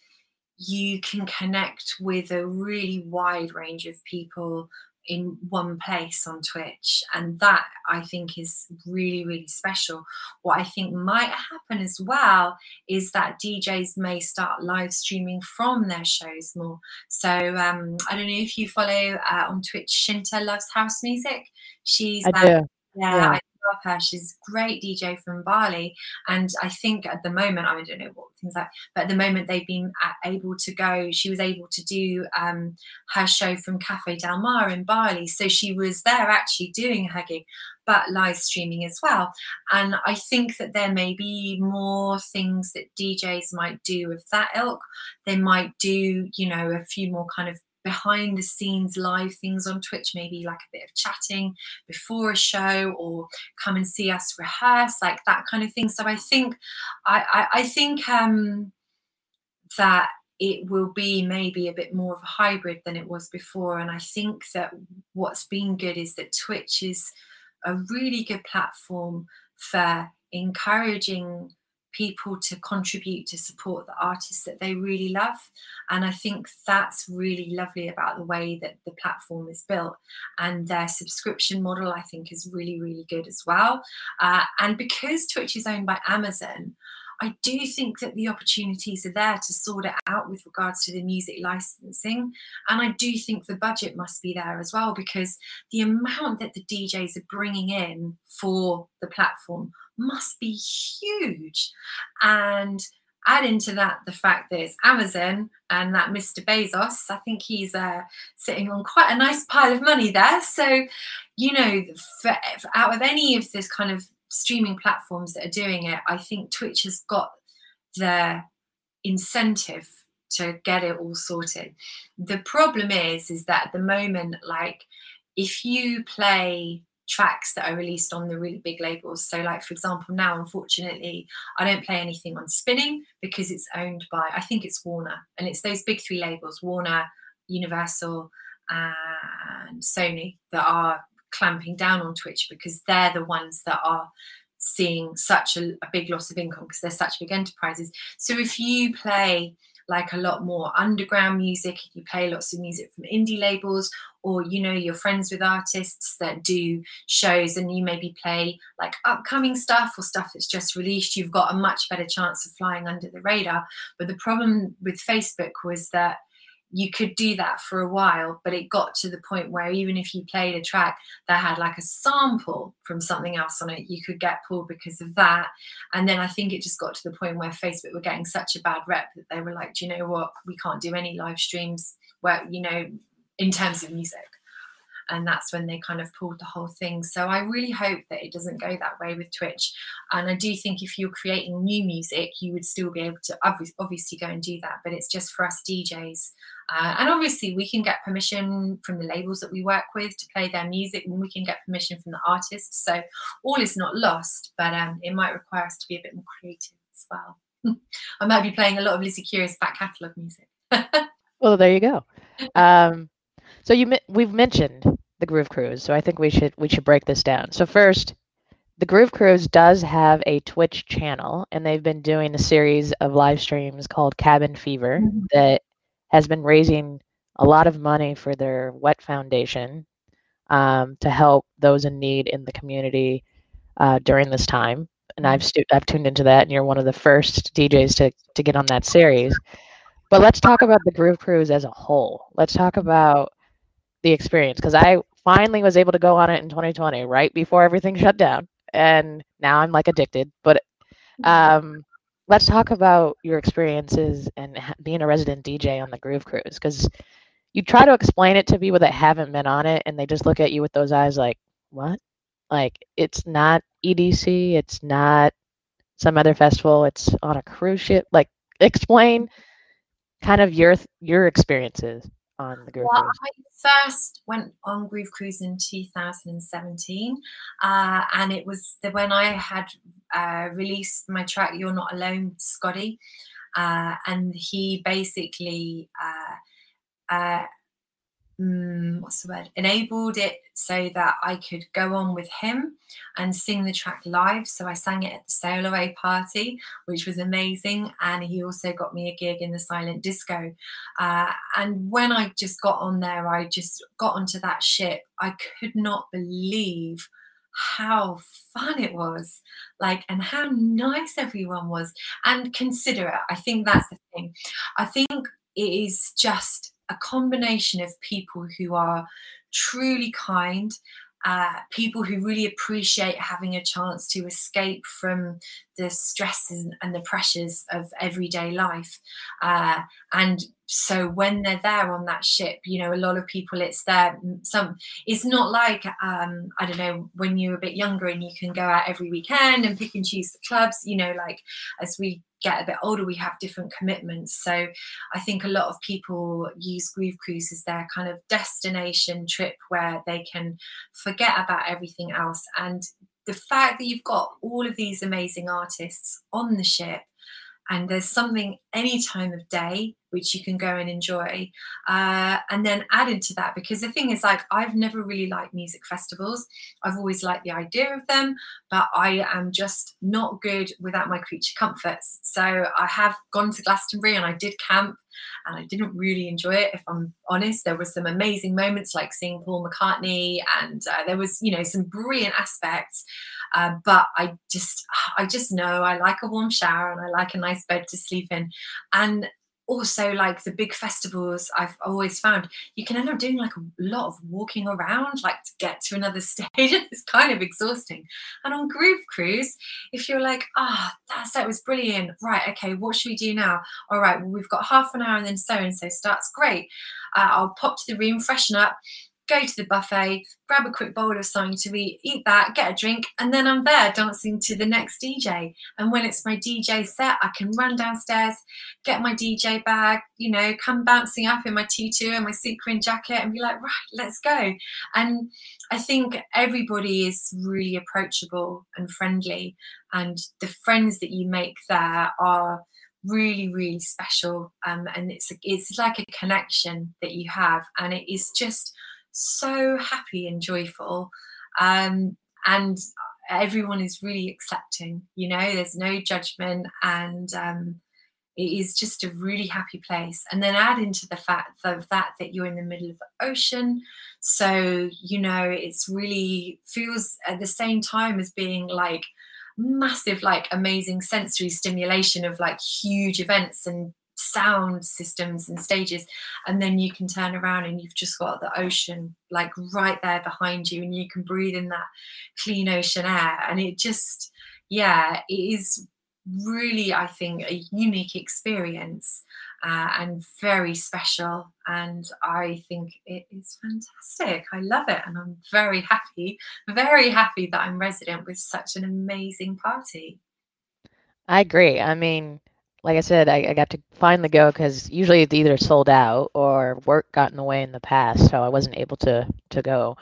you can connect with a really wide range of people in one place on Twitch. And that I think is really, really special. What I think might happen as well is that DJs may start live streaming from their shows more. So um, I don't know if you follow uh, on Twitch, Shinta Loves House Music. She's I do. yeah, yeah love her. She's a great DJ from Bali. And I think at the moment, I don't know what things like, but at the moment they've been able to go, she was able to do um, her show from Cafe Del Mar in Bali. So she was there actually doing her gig, but live streaming as well. And I think that there may be more things that DJs might do of that ilk. They might do, you know, a few more kind of behind the scenes live things on Twitch, maybe like a bit of chatting before a show or come and see us rehearse, like that kind of thing. So I think I, I, I think um, that it will be maybe a bit more of a hybrid than it was before. And I think that what's been good is that Twitch is a really good platform for encouraging people to contribute to support the artists that they really love. And I think that's really lovely about the way that the platform is built. And their subscription model, I think, is really, really good as well. Uh, and because Twitch is owned by Amazon, I do think that the opportunities are there to sort it out with regards to the music licensing. And I do think the budget must be there as well because the amount that the DJs are bringing in for the platform must be huge. And add into that the fact that it's Amazon and that Mr. Bezos, I think he's uh, sitting on quite a nice pile of money there. So, you know, for, for out of any of this kind of streaming platforms that are doing it, I think Twitch has got the incentive to get it all sorted. The problem is, is that at the moment, like if you play tracks that are released on the really big labels. So, like for example, now unfortunately, I don't play anything on Spinnin' because it's owned by I think it's Warner, and it's those big three labels: Warner, Universal, and Sony that are clamping down on Twitch because they're the ones that are seeing such a, a big loss of income because they're such big enterprises. So if you play like a lot more underground music, if you play lots of music from indie labels, or you know you're friends with artists that do shows and you maybe play like upcoming stuff or stuff that's just released, you've got a much better chance of flying under the radar. But the problem with Facebook was that you could do that for a while, but it got to the point where even if you played a track that had like a sample from something else on it, you could get pulled because of that. And then I think it just got to the point where Facebook were getting such a bad rep that they were like, do you know what? We can't do any live streams where, you know, in terms of music and that's when they kind of pulled the whole thing. So I really hope that it doesn't go that way with Twitch. And I do think if you're creating new music, you would still be able to obviously go and do that. But it's just for us DJs. Uh, and obviously, we can get permission from the labels that we work with to play their music, and we can get permission from the artists. So all is not lost, but um, it might require us to be a bit more creative as well. [LAUGHS] I might be playing a lot of Lizzie Curious back catalogue music. [LAUGHS] well, there you go. Um, so you we've mentioned the Groove Cruise, so I think we should we should break this down. So first, the Groove Cruise does have a Twitch channel, and they've been doing a series of live streams called Cabin Fever mm-hmm. that has been raising a lot of money for their Wet Foundation um, to help those in need in the community uh, during this time. And I've stu- I've tuned into that, and you're one of the first DJs to to get on that series. But let's talk about the Groove Cruise as a whole. Let's talk about the experience because I finally was able to go on it in 2020, right before everything [LAUGHS] shut down, and now I'm like addicted. But um, let's talk about your experiences and being a resident DJ on the Groove Cruise because you try to explain it to people that haven't been on it, and they just look at you with those eyes like, "What?" Like it's not EDC, it's not some other festival, it's on a cruise ship. Like explain kind of your your experiences on the Groove well, Cruise? I first went on Groove Cruise in 2017, uh, and it was the, when I had uh, released my track "You're Not Alone" Scotty, uh, and he basically mm, what's the word enabled it so that I could go on with him and sing the track live. So I sang it at the sail away party, which was amazing. And he also got me a gig in the silent disco. Uh, and when I just got on there, I just got onto that ship. I could not believe how fun it was like and how nice everyone was and considerate i think that's the thing i think it is just a combination of people who are truly kind, uh, people who really appreciate having a chance to escape from the stresses and the pressures of everyday life. Uh, and so when they're there on that ship, you know, a lot of people, it's there. Some, it's not like um, I don't know when you're a bit younger and you can go out every weekend and pick and choose the clubs. You know, like as we get a bit older, we have different commitments. So I think a lot of people use Groove Cruise as their kind of destination trip where they can forget about everything else. And the fact that you've got all of these amazing artists on the ship and there's something any time of day which you can go and enjoy. Uh, and then add into that because the thing is like i've never really liked music festivals. I've always liked the idea of them but i am just not good without my creature comforts. So i have gone to glastonbury and i did camp and i didn't really enjoy it if i'm honest. There were some amazing moments like seeing paul mccartney and uh, there was you know some brilliant aspects uh, but I just, I just know I like a warm shower and I like a nice bed to sleep in. And also like the big festivals i've always found you can end up doing like a lot of walking around like to get to another [LAUGHS] stage. It's kind of exhausting. And on groove cruise if you're like ah oh, that set was brilliant. Right okay what should we do now? All right well we've got half an hour and then so and so starts. Great. Uh, i'll pop to the room freshen up go to the buffet, grab a quick bowl of something to eat, eat that, get a drink, and then I'm there dancing to the next DJ. And when it's my DJ set, I can run downstairs, get my DJ bag, you know, come bouncing up in my tutu and my sequin jacket and be like, right, let's go. And I think everybody is really approachable and friendly. And the friends that you make there are really really special um, and it's it's like a connection that you have and it is just so happy and joyful. Um, and everyone is really accepting, you know, there's no judgment and um, it is just a really happy place. And then add into the fact of that that you're in the middle of the ocean. So, you know, it's really feels at the same time as being like massive, like amazing sensory stimulation of like huge events and sound systems and stages and then you can turn around and you've just got the ocean like right there behind you and you can breathe in that clean ocean air. And it just yeah it is really i think a unique experience uh, and very special. And i think it is fantastic. I love it and i'm very happy very happy that i'm resident with such an amazing party. I agree. I mean like I said, I, I got to finally go because usually it's either sold out or work got in the way in the past, so I wasn't able to to go.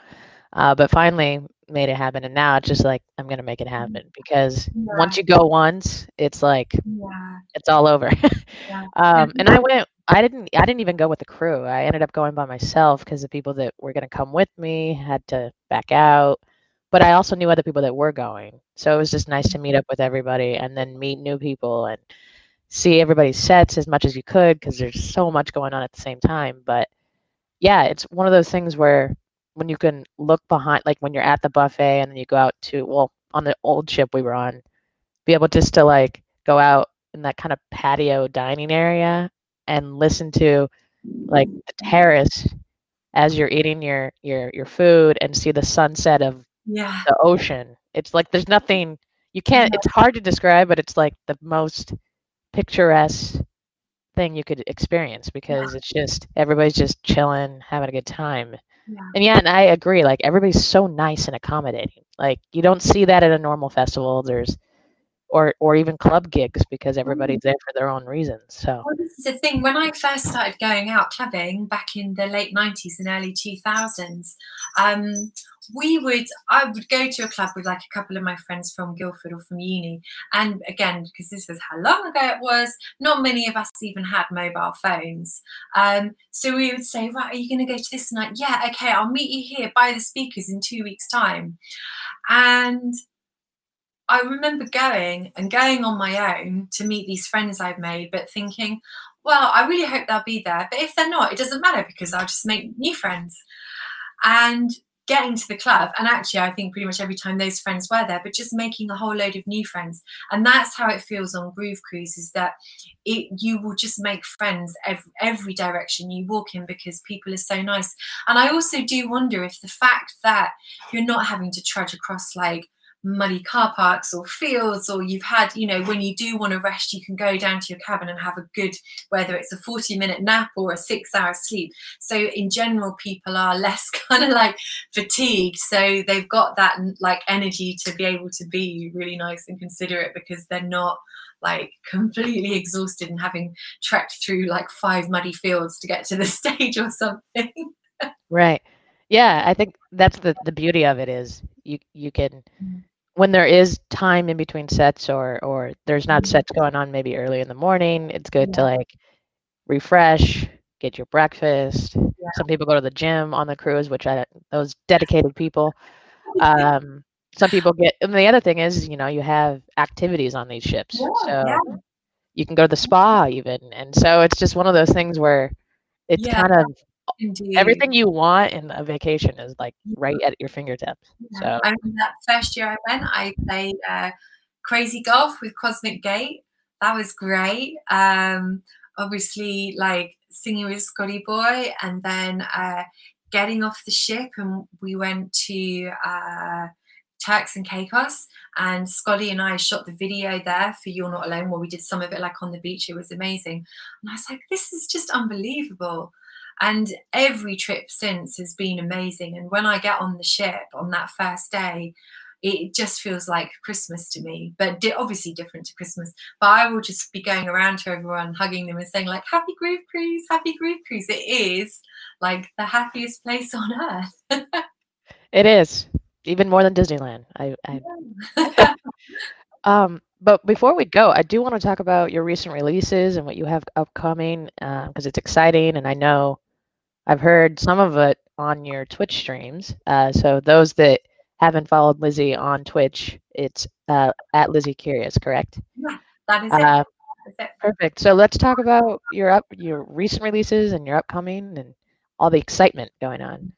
Uh, but finally made it happen, and now it's just like I'm gonna make it happen because yeah. once you go once, it's like yeah. it's all over. [LAUGHS] yeah. um, and I went. I didn't. I didn't even go with the crew. I ended up going by myself because the people that were gonna come with me had to back out. But I also knew other people that were going, so it was just nice to meet up with everybody and then meet new people and see everybody's sets as much as you could because there's so much going on at the same time. But yeah, it's one of those things where when you can look behind, like when you're at the buffet and then you go out to, well, on the old ship we were on, be able just to like go out in that kind of patio dining area and listen to like the terrace as you're eating your your your food and see the sunset of yeah. the ocean. It's like there's nothing you can't. It's hard to describe, but it's like the most picturesque thing you could experience because yeah. it's just everybody's just chilling, having a good time. Yeah. And yeah, and I agree. Like everybody's so nice and accommodating. Like you don't see that at a normal festival. There's or or even club gigs because everybody's there for their own reasons. So well, this is the thing. When I first started going out clubbing back in the late '90s and early 2000s, um, we would I would go to a club with like a couple of my friends from Guildford or from uni, and again because this was how long ago it was, not many of us even had mobile phones. Um, so we would say, right, are you going to go to this night? Yeah, okay, I'll meet you here by the speakers in two weeks' time, and I remember going and going on my own to meet these friends I've made, but thinking, well, I really hope they'll be there. But if they're not, it doesn't matter because I'll just make new friends. And getting to the club, and actually, I think pretty much every time those friends were there, but just making a whole load of new friends. And that's how it feels on Groove Cruise is that it you will just make friends every, every direction you walk in because people are so nice. And I also do wonder if the fact that you're not having to trudge across like muddy car parks or fields or you've had you know when you do want to rest you can go down to your cabin and have a good whether it's a 40 minute nap or a six hour sleep. So in general people are less [LAUGHS] kind of like fatigued. So they've got that like energy to be able to be really nice and considerate because they're not like completely exhausted and having trekked through like five muddy fields to get to the [LAUGHS] stage or something. [LAUGHS] Right. Yeah i think that's the the beauty of it is you you can mm when there is time in between sets or or there's not Mhm. sets going on maybe early in the morning, it's good to like refresh, get your breakfast. Yeah. Some people go to the gym on the cruise, which I those dedicated people. [LAUGHS] Um, some people get and the other thing is, you know, you have activities on these ships. Yeah, So yeah. you can go to the spa even. And so it's just one of those things where it's Yeah. kind of Indeed. everything you want in a vacation is like right at your fingertips. Yeah. So I remember that first year I went, I played uh, Crazy Golf with Cosmic Gate. That was great. Um, obviously, like singing with Scotty Boy, and then uh, getting off the ship, and we went to uh, Turks and Caicos. And Scotty and I shot the video there for You're Not Alone, where we did some of it like on the beach. It was amazing. And I was like, this is just unbelievable. And every trip since has been amazing. And when I get on the ship on that first day, it just feels like Christmas to me, but di- obviously different to Christmas. But I will just be going around to everyone, hugging them and saying, like, Happy Groove Cruise, Happy Groove Cruise. It is like the happiest place on earth. it is even more than Disneyland. I, I [LAUGHS] um but before we go, I do want to talk about your recent releases and what you have upcoming because it's exciting and I know I've heard some of it on your Twitch streams. Uh, so those that haven't followed Lizzie on Twitch, it's uh, at Lizzie Curious, correct? that is. Uh, That is it. perfect. So let's talk about your up your recent releases and your upcoming and all the excitement going on.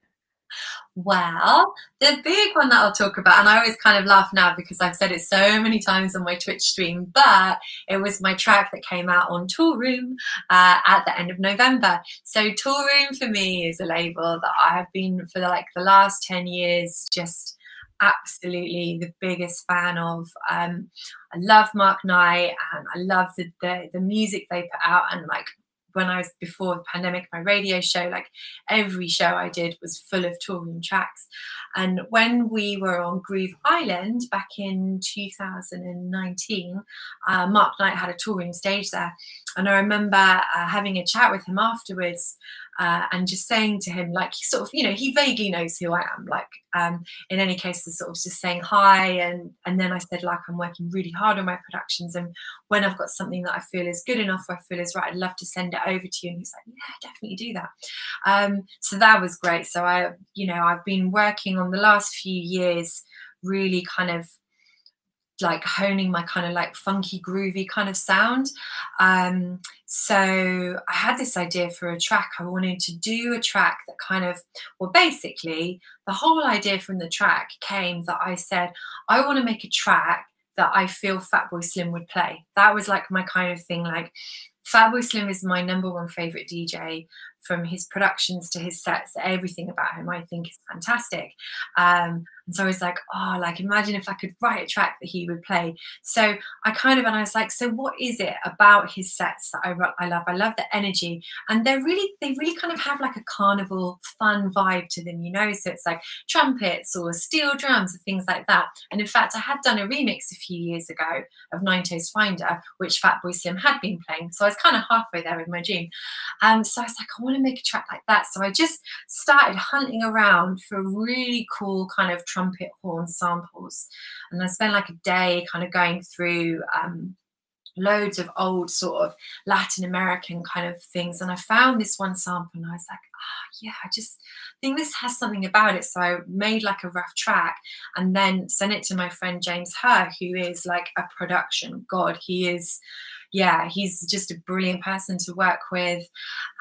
Well, the big one that I'll talk about, and I always kind of laugh now because I've said it so many times on my Twitch stream, but it was my track that came out on Tool Room uh, at the end of November. So Tool Room for me is a label that I have been for like the last 10 years just absolutely the biggest fan of. Um, I love Mark Knight and I love the, the the music they put out and like when I was before the pandemic, my radio show, like every show I did was full of Toolroom tracks. And when we were on Groove Island back in 2019, uh, Mark Knight had a Toolroom stage there. And I remember uh, having a chat with him afterwards uh, and just saying to him, like, he sort of, you know, he vaguely knows who I am. Like, um, in any case, the sort of just saying hi. And, and then I said, like, I'm working really hard on my productions. And when I've got something that I feel is good enough or I feel is right, I'd love to send it over to you. And he's like, yeah, definitely do that. Um, so that was great. So I, you know, I've been working on the last few years, really kind of like honing my kind of like funky groovy kind of sound. Um so i had this idea for a track. I wanted to do a track that kind of well basically the whole idea from the track came that i said i want to make a track that i feel fatboy slim would play. That was like my kind of thing like fatboy slim is my number one favorite dj from his productions to his sets everything about him i think is fantastic. Um and so I was like, oh, like imagine if I could write a track that he would play. So I kind of, and I was like, so what is it about his sets that I, I love? I love the energy, and they're really, they really kind of have like a carnival fun vibe to them, you know. So it's like trumpets or steel drums or things like that. And in fact, I had done a remix a few years ago of Nine Toes Finder, which Fatboy Slim had been playing. So I was kind of halfway there with my dream. Um, so I was like, I want to make a track like that. So I just started hunting around for really cool kind of trumpet horn samples. And I spent like a day kind of going through um, loads of old sort of Latin American kind of things. And I found this one sample and I was like, ah, yeah, I just think this has something about it. So I made like a rough track and then sent it to my friend James Hurr, who is like a production god. He is yeah, he's just a brilliant person to work with.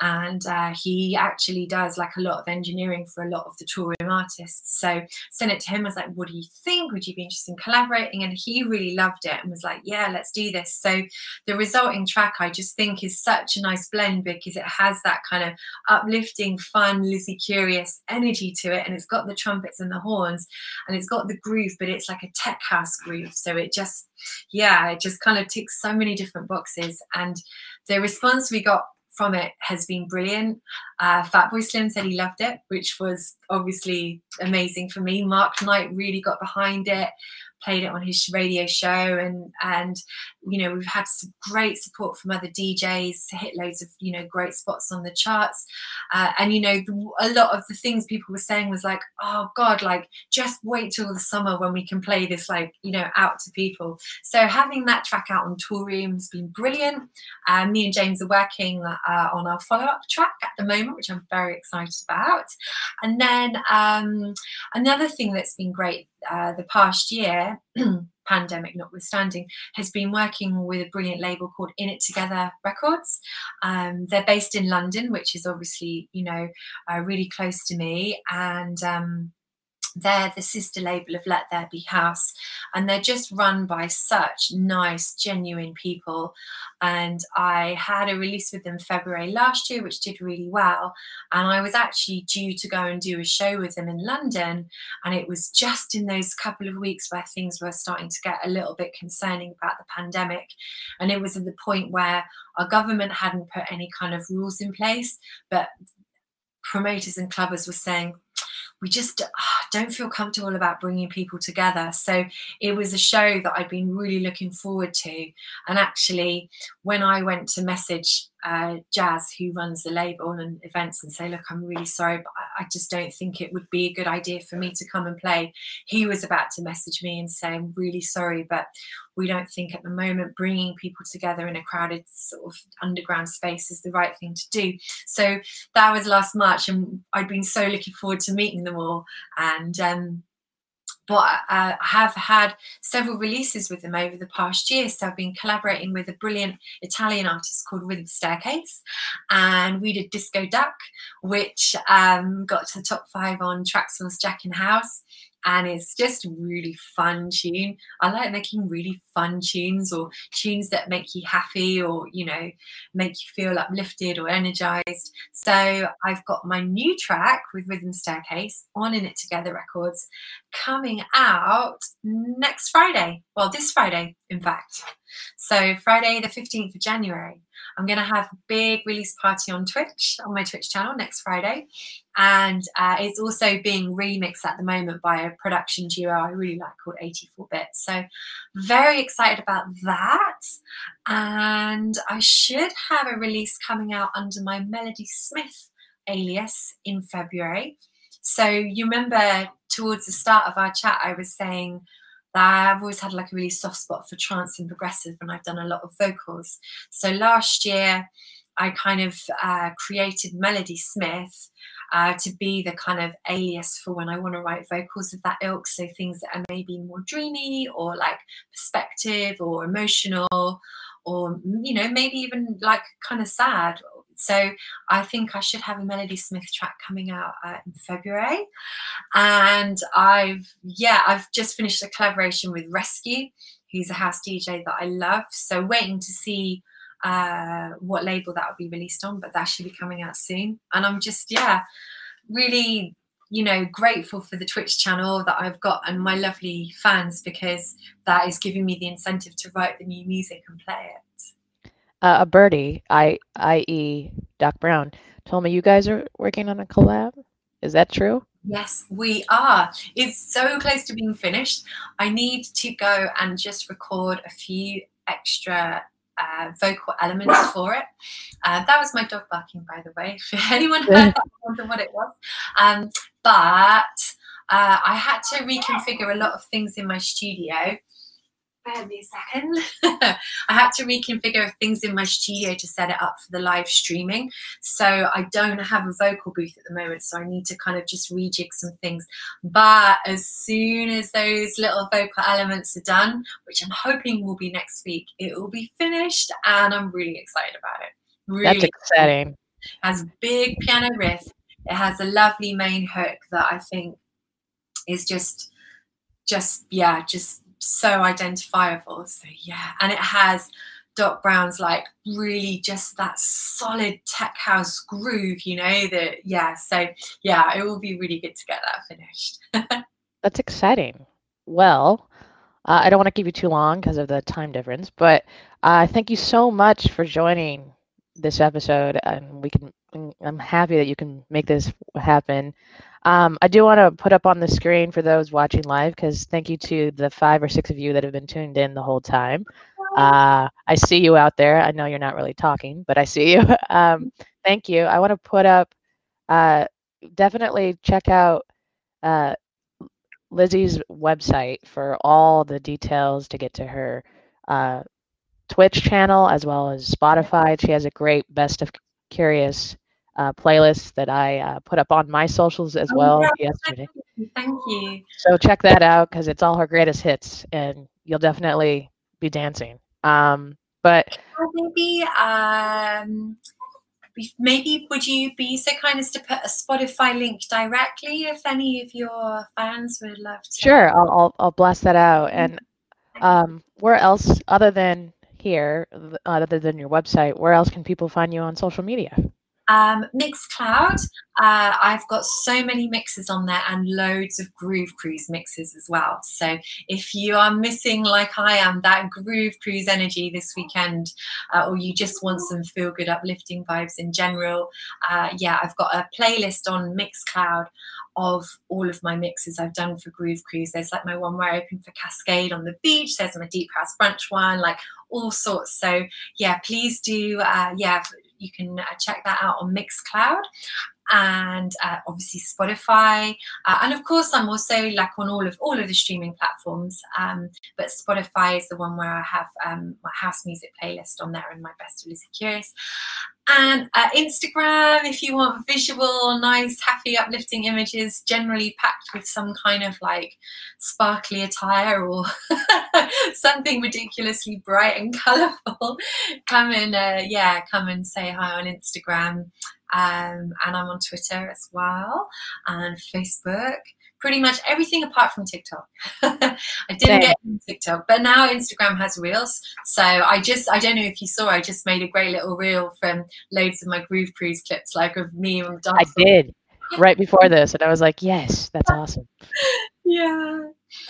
And uh, he actually does like a lot of engineering for a lot of the Toolroom artists. So sent it to him. I was like, what do you think? Would you be interested in collaborating? And he really loved it and was like, yeah, let's do this. So the resulting track, I just think, is such a nice blend because it has that kind of uplifting, fun, Lizzie Curious energy to it. And it's got the trumpets and the horns and it's got the groove, but it's like a tech house groove. So it just, yeah, it just kind of ticks so many different boxes. And the response we got from it has been brilliant. Uh, Fatboy Slim said he loved it, which was obviously amazing for me. Mark Knight really got behind it. Played it on his radio show, and and you know we've had some great support from other DJs hit loads of you know great spots on the charts, uh, and you know the, a lot of the things people were saying was like, oh God, like just wait till the summer when we can play this like you know out to people. So having that track out on Toolroom has been brilliant. Uh, me and James are working uh, on our follow up track at the moment, which I'm very excited about. And then um, another thing that's been great uh, the past year, [CLEARS THROAT] pandemic notwithstanding, has been working with a brilliant label called In It Together Records. Um, they're based in London, which is obviously, you know, uh, really close to me. And um, they're the sister label of Let There Be House, and they're just run by such nice, genuine people. And I had a release with them February last year, which did really well. And I was actually due to go and do a show with them in London. And it was just in those couple of weeks where things were starting to get a little bit concerning about the pandemic. And it was at the point where our government hadn't put any kind of rules in place, but promoters and clubbers were saying, we just uh, don't feel comfortable about bringing people together. So it was a show that I'd been really looking forward to. And actually, when I went to message uh, Jazz, who runs the label and events, and say, Look, I'm really sorry, but I just don't think it would be a good idea for me to come and play. He was about to message me and say, I'm really sorry, but we don't think at the moment bringing people together in a crowded sort of underground space is the right thing to do. So that was last March, and I'd been so looking forward to meeting them all. And um, but I have had several releases with them over the past year. So I've been collaborating with a brilliant Italian artist called Rhythm Staircase, and we did Disco Duck, which um, got to the top five on Traxsource Jackin House and it's just really fun tune. I like making really fun tunes or tunes that make you happy or you know make you feel uplifted or energized. So I've got my new track with Rhythm Staircase on In It Together Records coming out next Friday. Well, this Friday, in fact. So Friday, the 15th of January. I'm going to have a big release party on Twitch, on my Twitch channel next Friday. And uh, it's also being remixed at the moment by a production duo I really like called 84 Bit. So, very excited about that. And I should have a release coming out under my Melody Smith alias in February. So, you remember towards the start of our chat, I was saying I've always had like a really soft spot for trance and progressive, and I've done a lot of vocals. So last year, I kind of uh, created Melody Smith uh, to be the kind of alias for when I want to write vocals of that ilk. So things that are maybe more dreamy or like perspective or emotional, or you know maybe even like kind of sad so I think I should have a Melody Smith track coming out uh, in February. And I've, yeah, I've just finished a collaboration with Rescue, who's a house DJ that I love. So waiting to see uh, what label that will be released on, but that should be coming out soon. And I'm just, yeah, really you know grateful for the twitch channel that i've got and my lovely fans because that is giving me the incentive to write the new music and play it uh, a birdie, I, i.e., Doc Brown, told me you guys are working on a collab. Is that true? Yes, we are. It's so close to being finished. I need to go and just record a few extra uh, vocal elements [LAUGHS] for it. Uh, that was my dog barking, by the way. [LAUGHS] If anyone heard that, wonder what it was. Um, but uh, I had to reconfigure a lot of things in my studio bear me a second. I had to reconfigure things in my studio to set it up for the live streaming. So I don't have a vocal booth at the moment, so I need to kind of just rejig some things. But as soon as those little vocal elements are done, which I'm hoping will be next week, it will be finished, and I'm really excited about it. Really That's exciting. It has big piano riff. It has a lovely main hook that I think is just just yeah just so identifiable. So yeah, and it has Doc Brown's like really just that solid tech house groove, you know, that yeah, so yeah, it will be really good to get that finished. [LAUGHS] That's exciting. Well, uh, I don't want to keep you too long because of the time difference, but uh, thank you so much for joining this episode, and we can. I'm happy that you can make this happen. Um, I do want to put up on the screen for those watching live because thank you to the five or six of you that have been tuned in the whole time. Uh, I see you out there. I know you're not really talking, but I see you. [LAUGHS] um, thank you. I want to put up, uh, definitely check out uh, Lizzie's website for all the details to get to her uh, Twitch channel as well as Spotify. She has a great Best of Curious uh, playlist that I uh, put up on my socials as oh, well yeah. yesterday. Thank you. So check that out because it's all her greatest hits, and you'll definitely be dancing. Um, but maybe um, maybe would you be so kind as to put a Spotify link directly if any of your fans would love to? Sure, I'll I'll, I'll blast that out. And um, where else, other than here, other than your website, where else can people find you on social media? Um, Mixcloud, uh, I've got so many mixes on there and loads of Groove Cruise mixes as well. So if you are missing, like I am, that Groove Cruise energy this weekend, uh, or you just want some feel good, uplifting vibes in general, uh, yeah, I've got a playlist on Mixcloud of all of my mixes I've done for Groove Cruise. There's like my one where I open for Kaskade on the beach. There's my Deep House Brunch one, like all sorts. So yeah, please do, uh, yeah you can uh, check that out on Mixcloud and uh, obviously Spotify, uh, and of course I'm also like on all of all of the streaming platforms. Um, but Spotify is the one where I have um, my house music playlist on there and my best of Lizzie Curious. And uh, Instagram, if you want visual, nice, happy, uplifting images, generally packed with some kind of like sparkly attire or [LAUGHS] something ridiculously bright and [LAUGHS] colourful, come and uh, yeah, come and say hi on Instagram. Um, and I'm on Twitter as well and Facebook. Pretty much everything apart from TikTok. [LAUGHS] I didn't Same. get TikTok, but now Instagram has reels. So I just, I don't know if you saw, I just made a great little reel from loads of my Groove Cruise clips, like of me and I did right before this, and I was like, yes, that's awesome. [LAUGHS] yeah.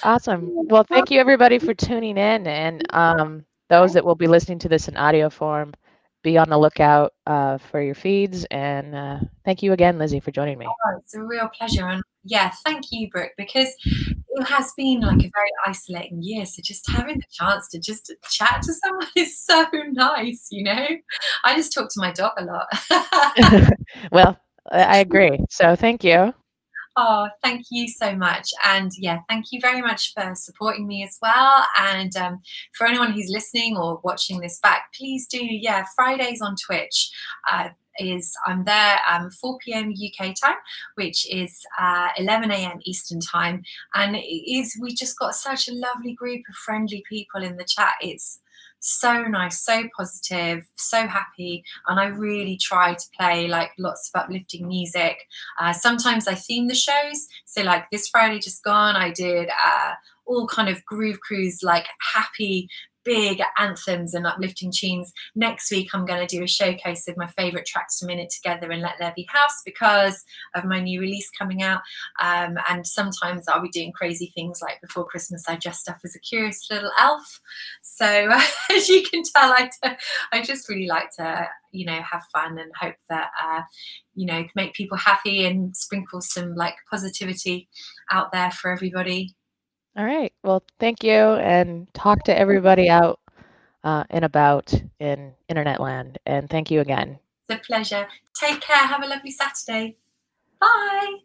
Awesome. Well, thank you everybody for tuning in, and um, those that will be listening to this in audio form be on the lookout uh, for your feeds. And uh, thank you again, Lizzie, for joining me. Oh, it's a real pleasure. And yeah, thank you, Brooke, because it has been like a very isolating year. So just having the chance to just chat to someone [LAUGHS] is so nice, you know? I just talk to my dog a lot. [LAUGHS] [LAUGHS] well, I agree. So thank you. Oh, thank you so much. And yeah, thank you very much for supporting me as well. And um, for anyone who's listening or watching this back, please do, yeah, Fridays on Twitch. Uh, is I'm there um, 4 p.m. UK time, which is uh, 11 a.m. Eastern time, and it is we just got such a lovely group of friendly people in the chat. It's so nice, so positive, so happy. And I really try to play like lots of uplifting music. Uh, sometimes I theme the shows. So, like this Friday just gone, I did uh, all kind of groove cruise, like happy big anthems and uplifting tunes. Next week, I'm going to do a showcase of my favorite tracks from In It Together and Let There Be House because of my new release coming out. Um, and sometimes I'll be doing crazy things like before Christmas, I dressed up as a curious little elf. So, [LAUGHS] as you can tell, I, t- I just really like to, you know, have fun and hope that, uh, you know, make people happy and sprinkle some like positivity out there for everybody. All right. Well, thank you, and talk to everybody out uh, and about in internet land. And thank you again. It's a pleasure. Take care. Have a lovely Saturday. Bye.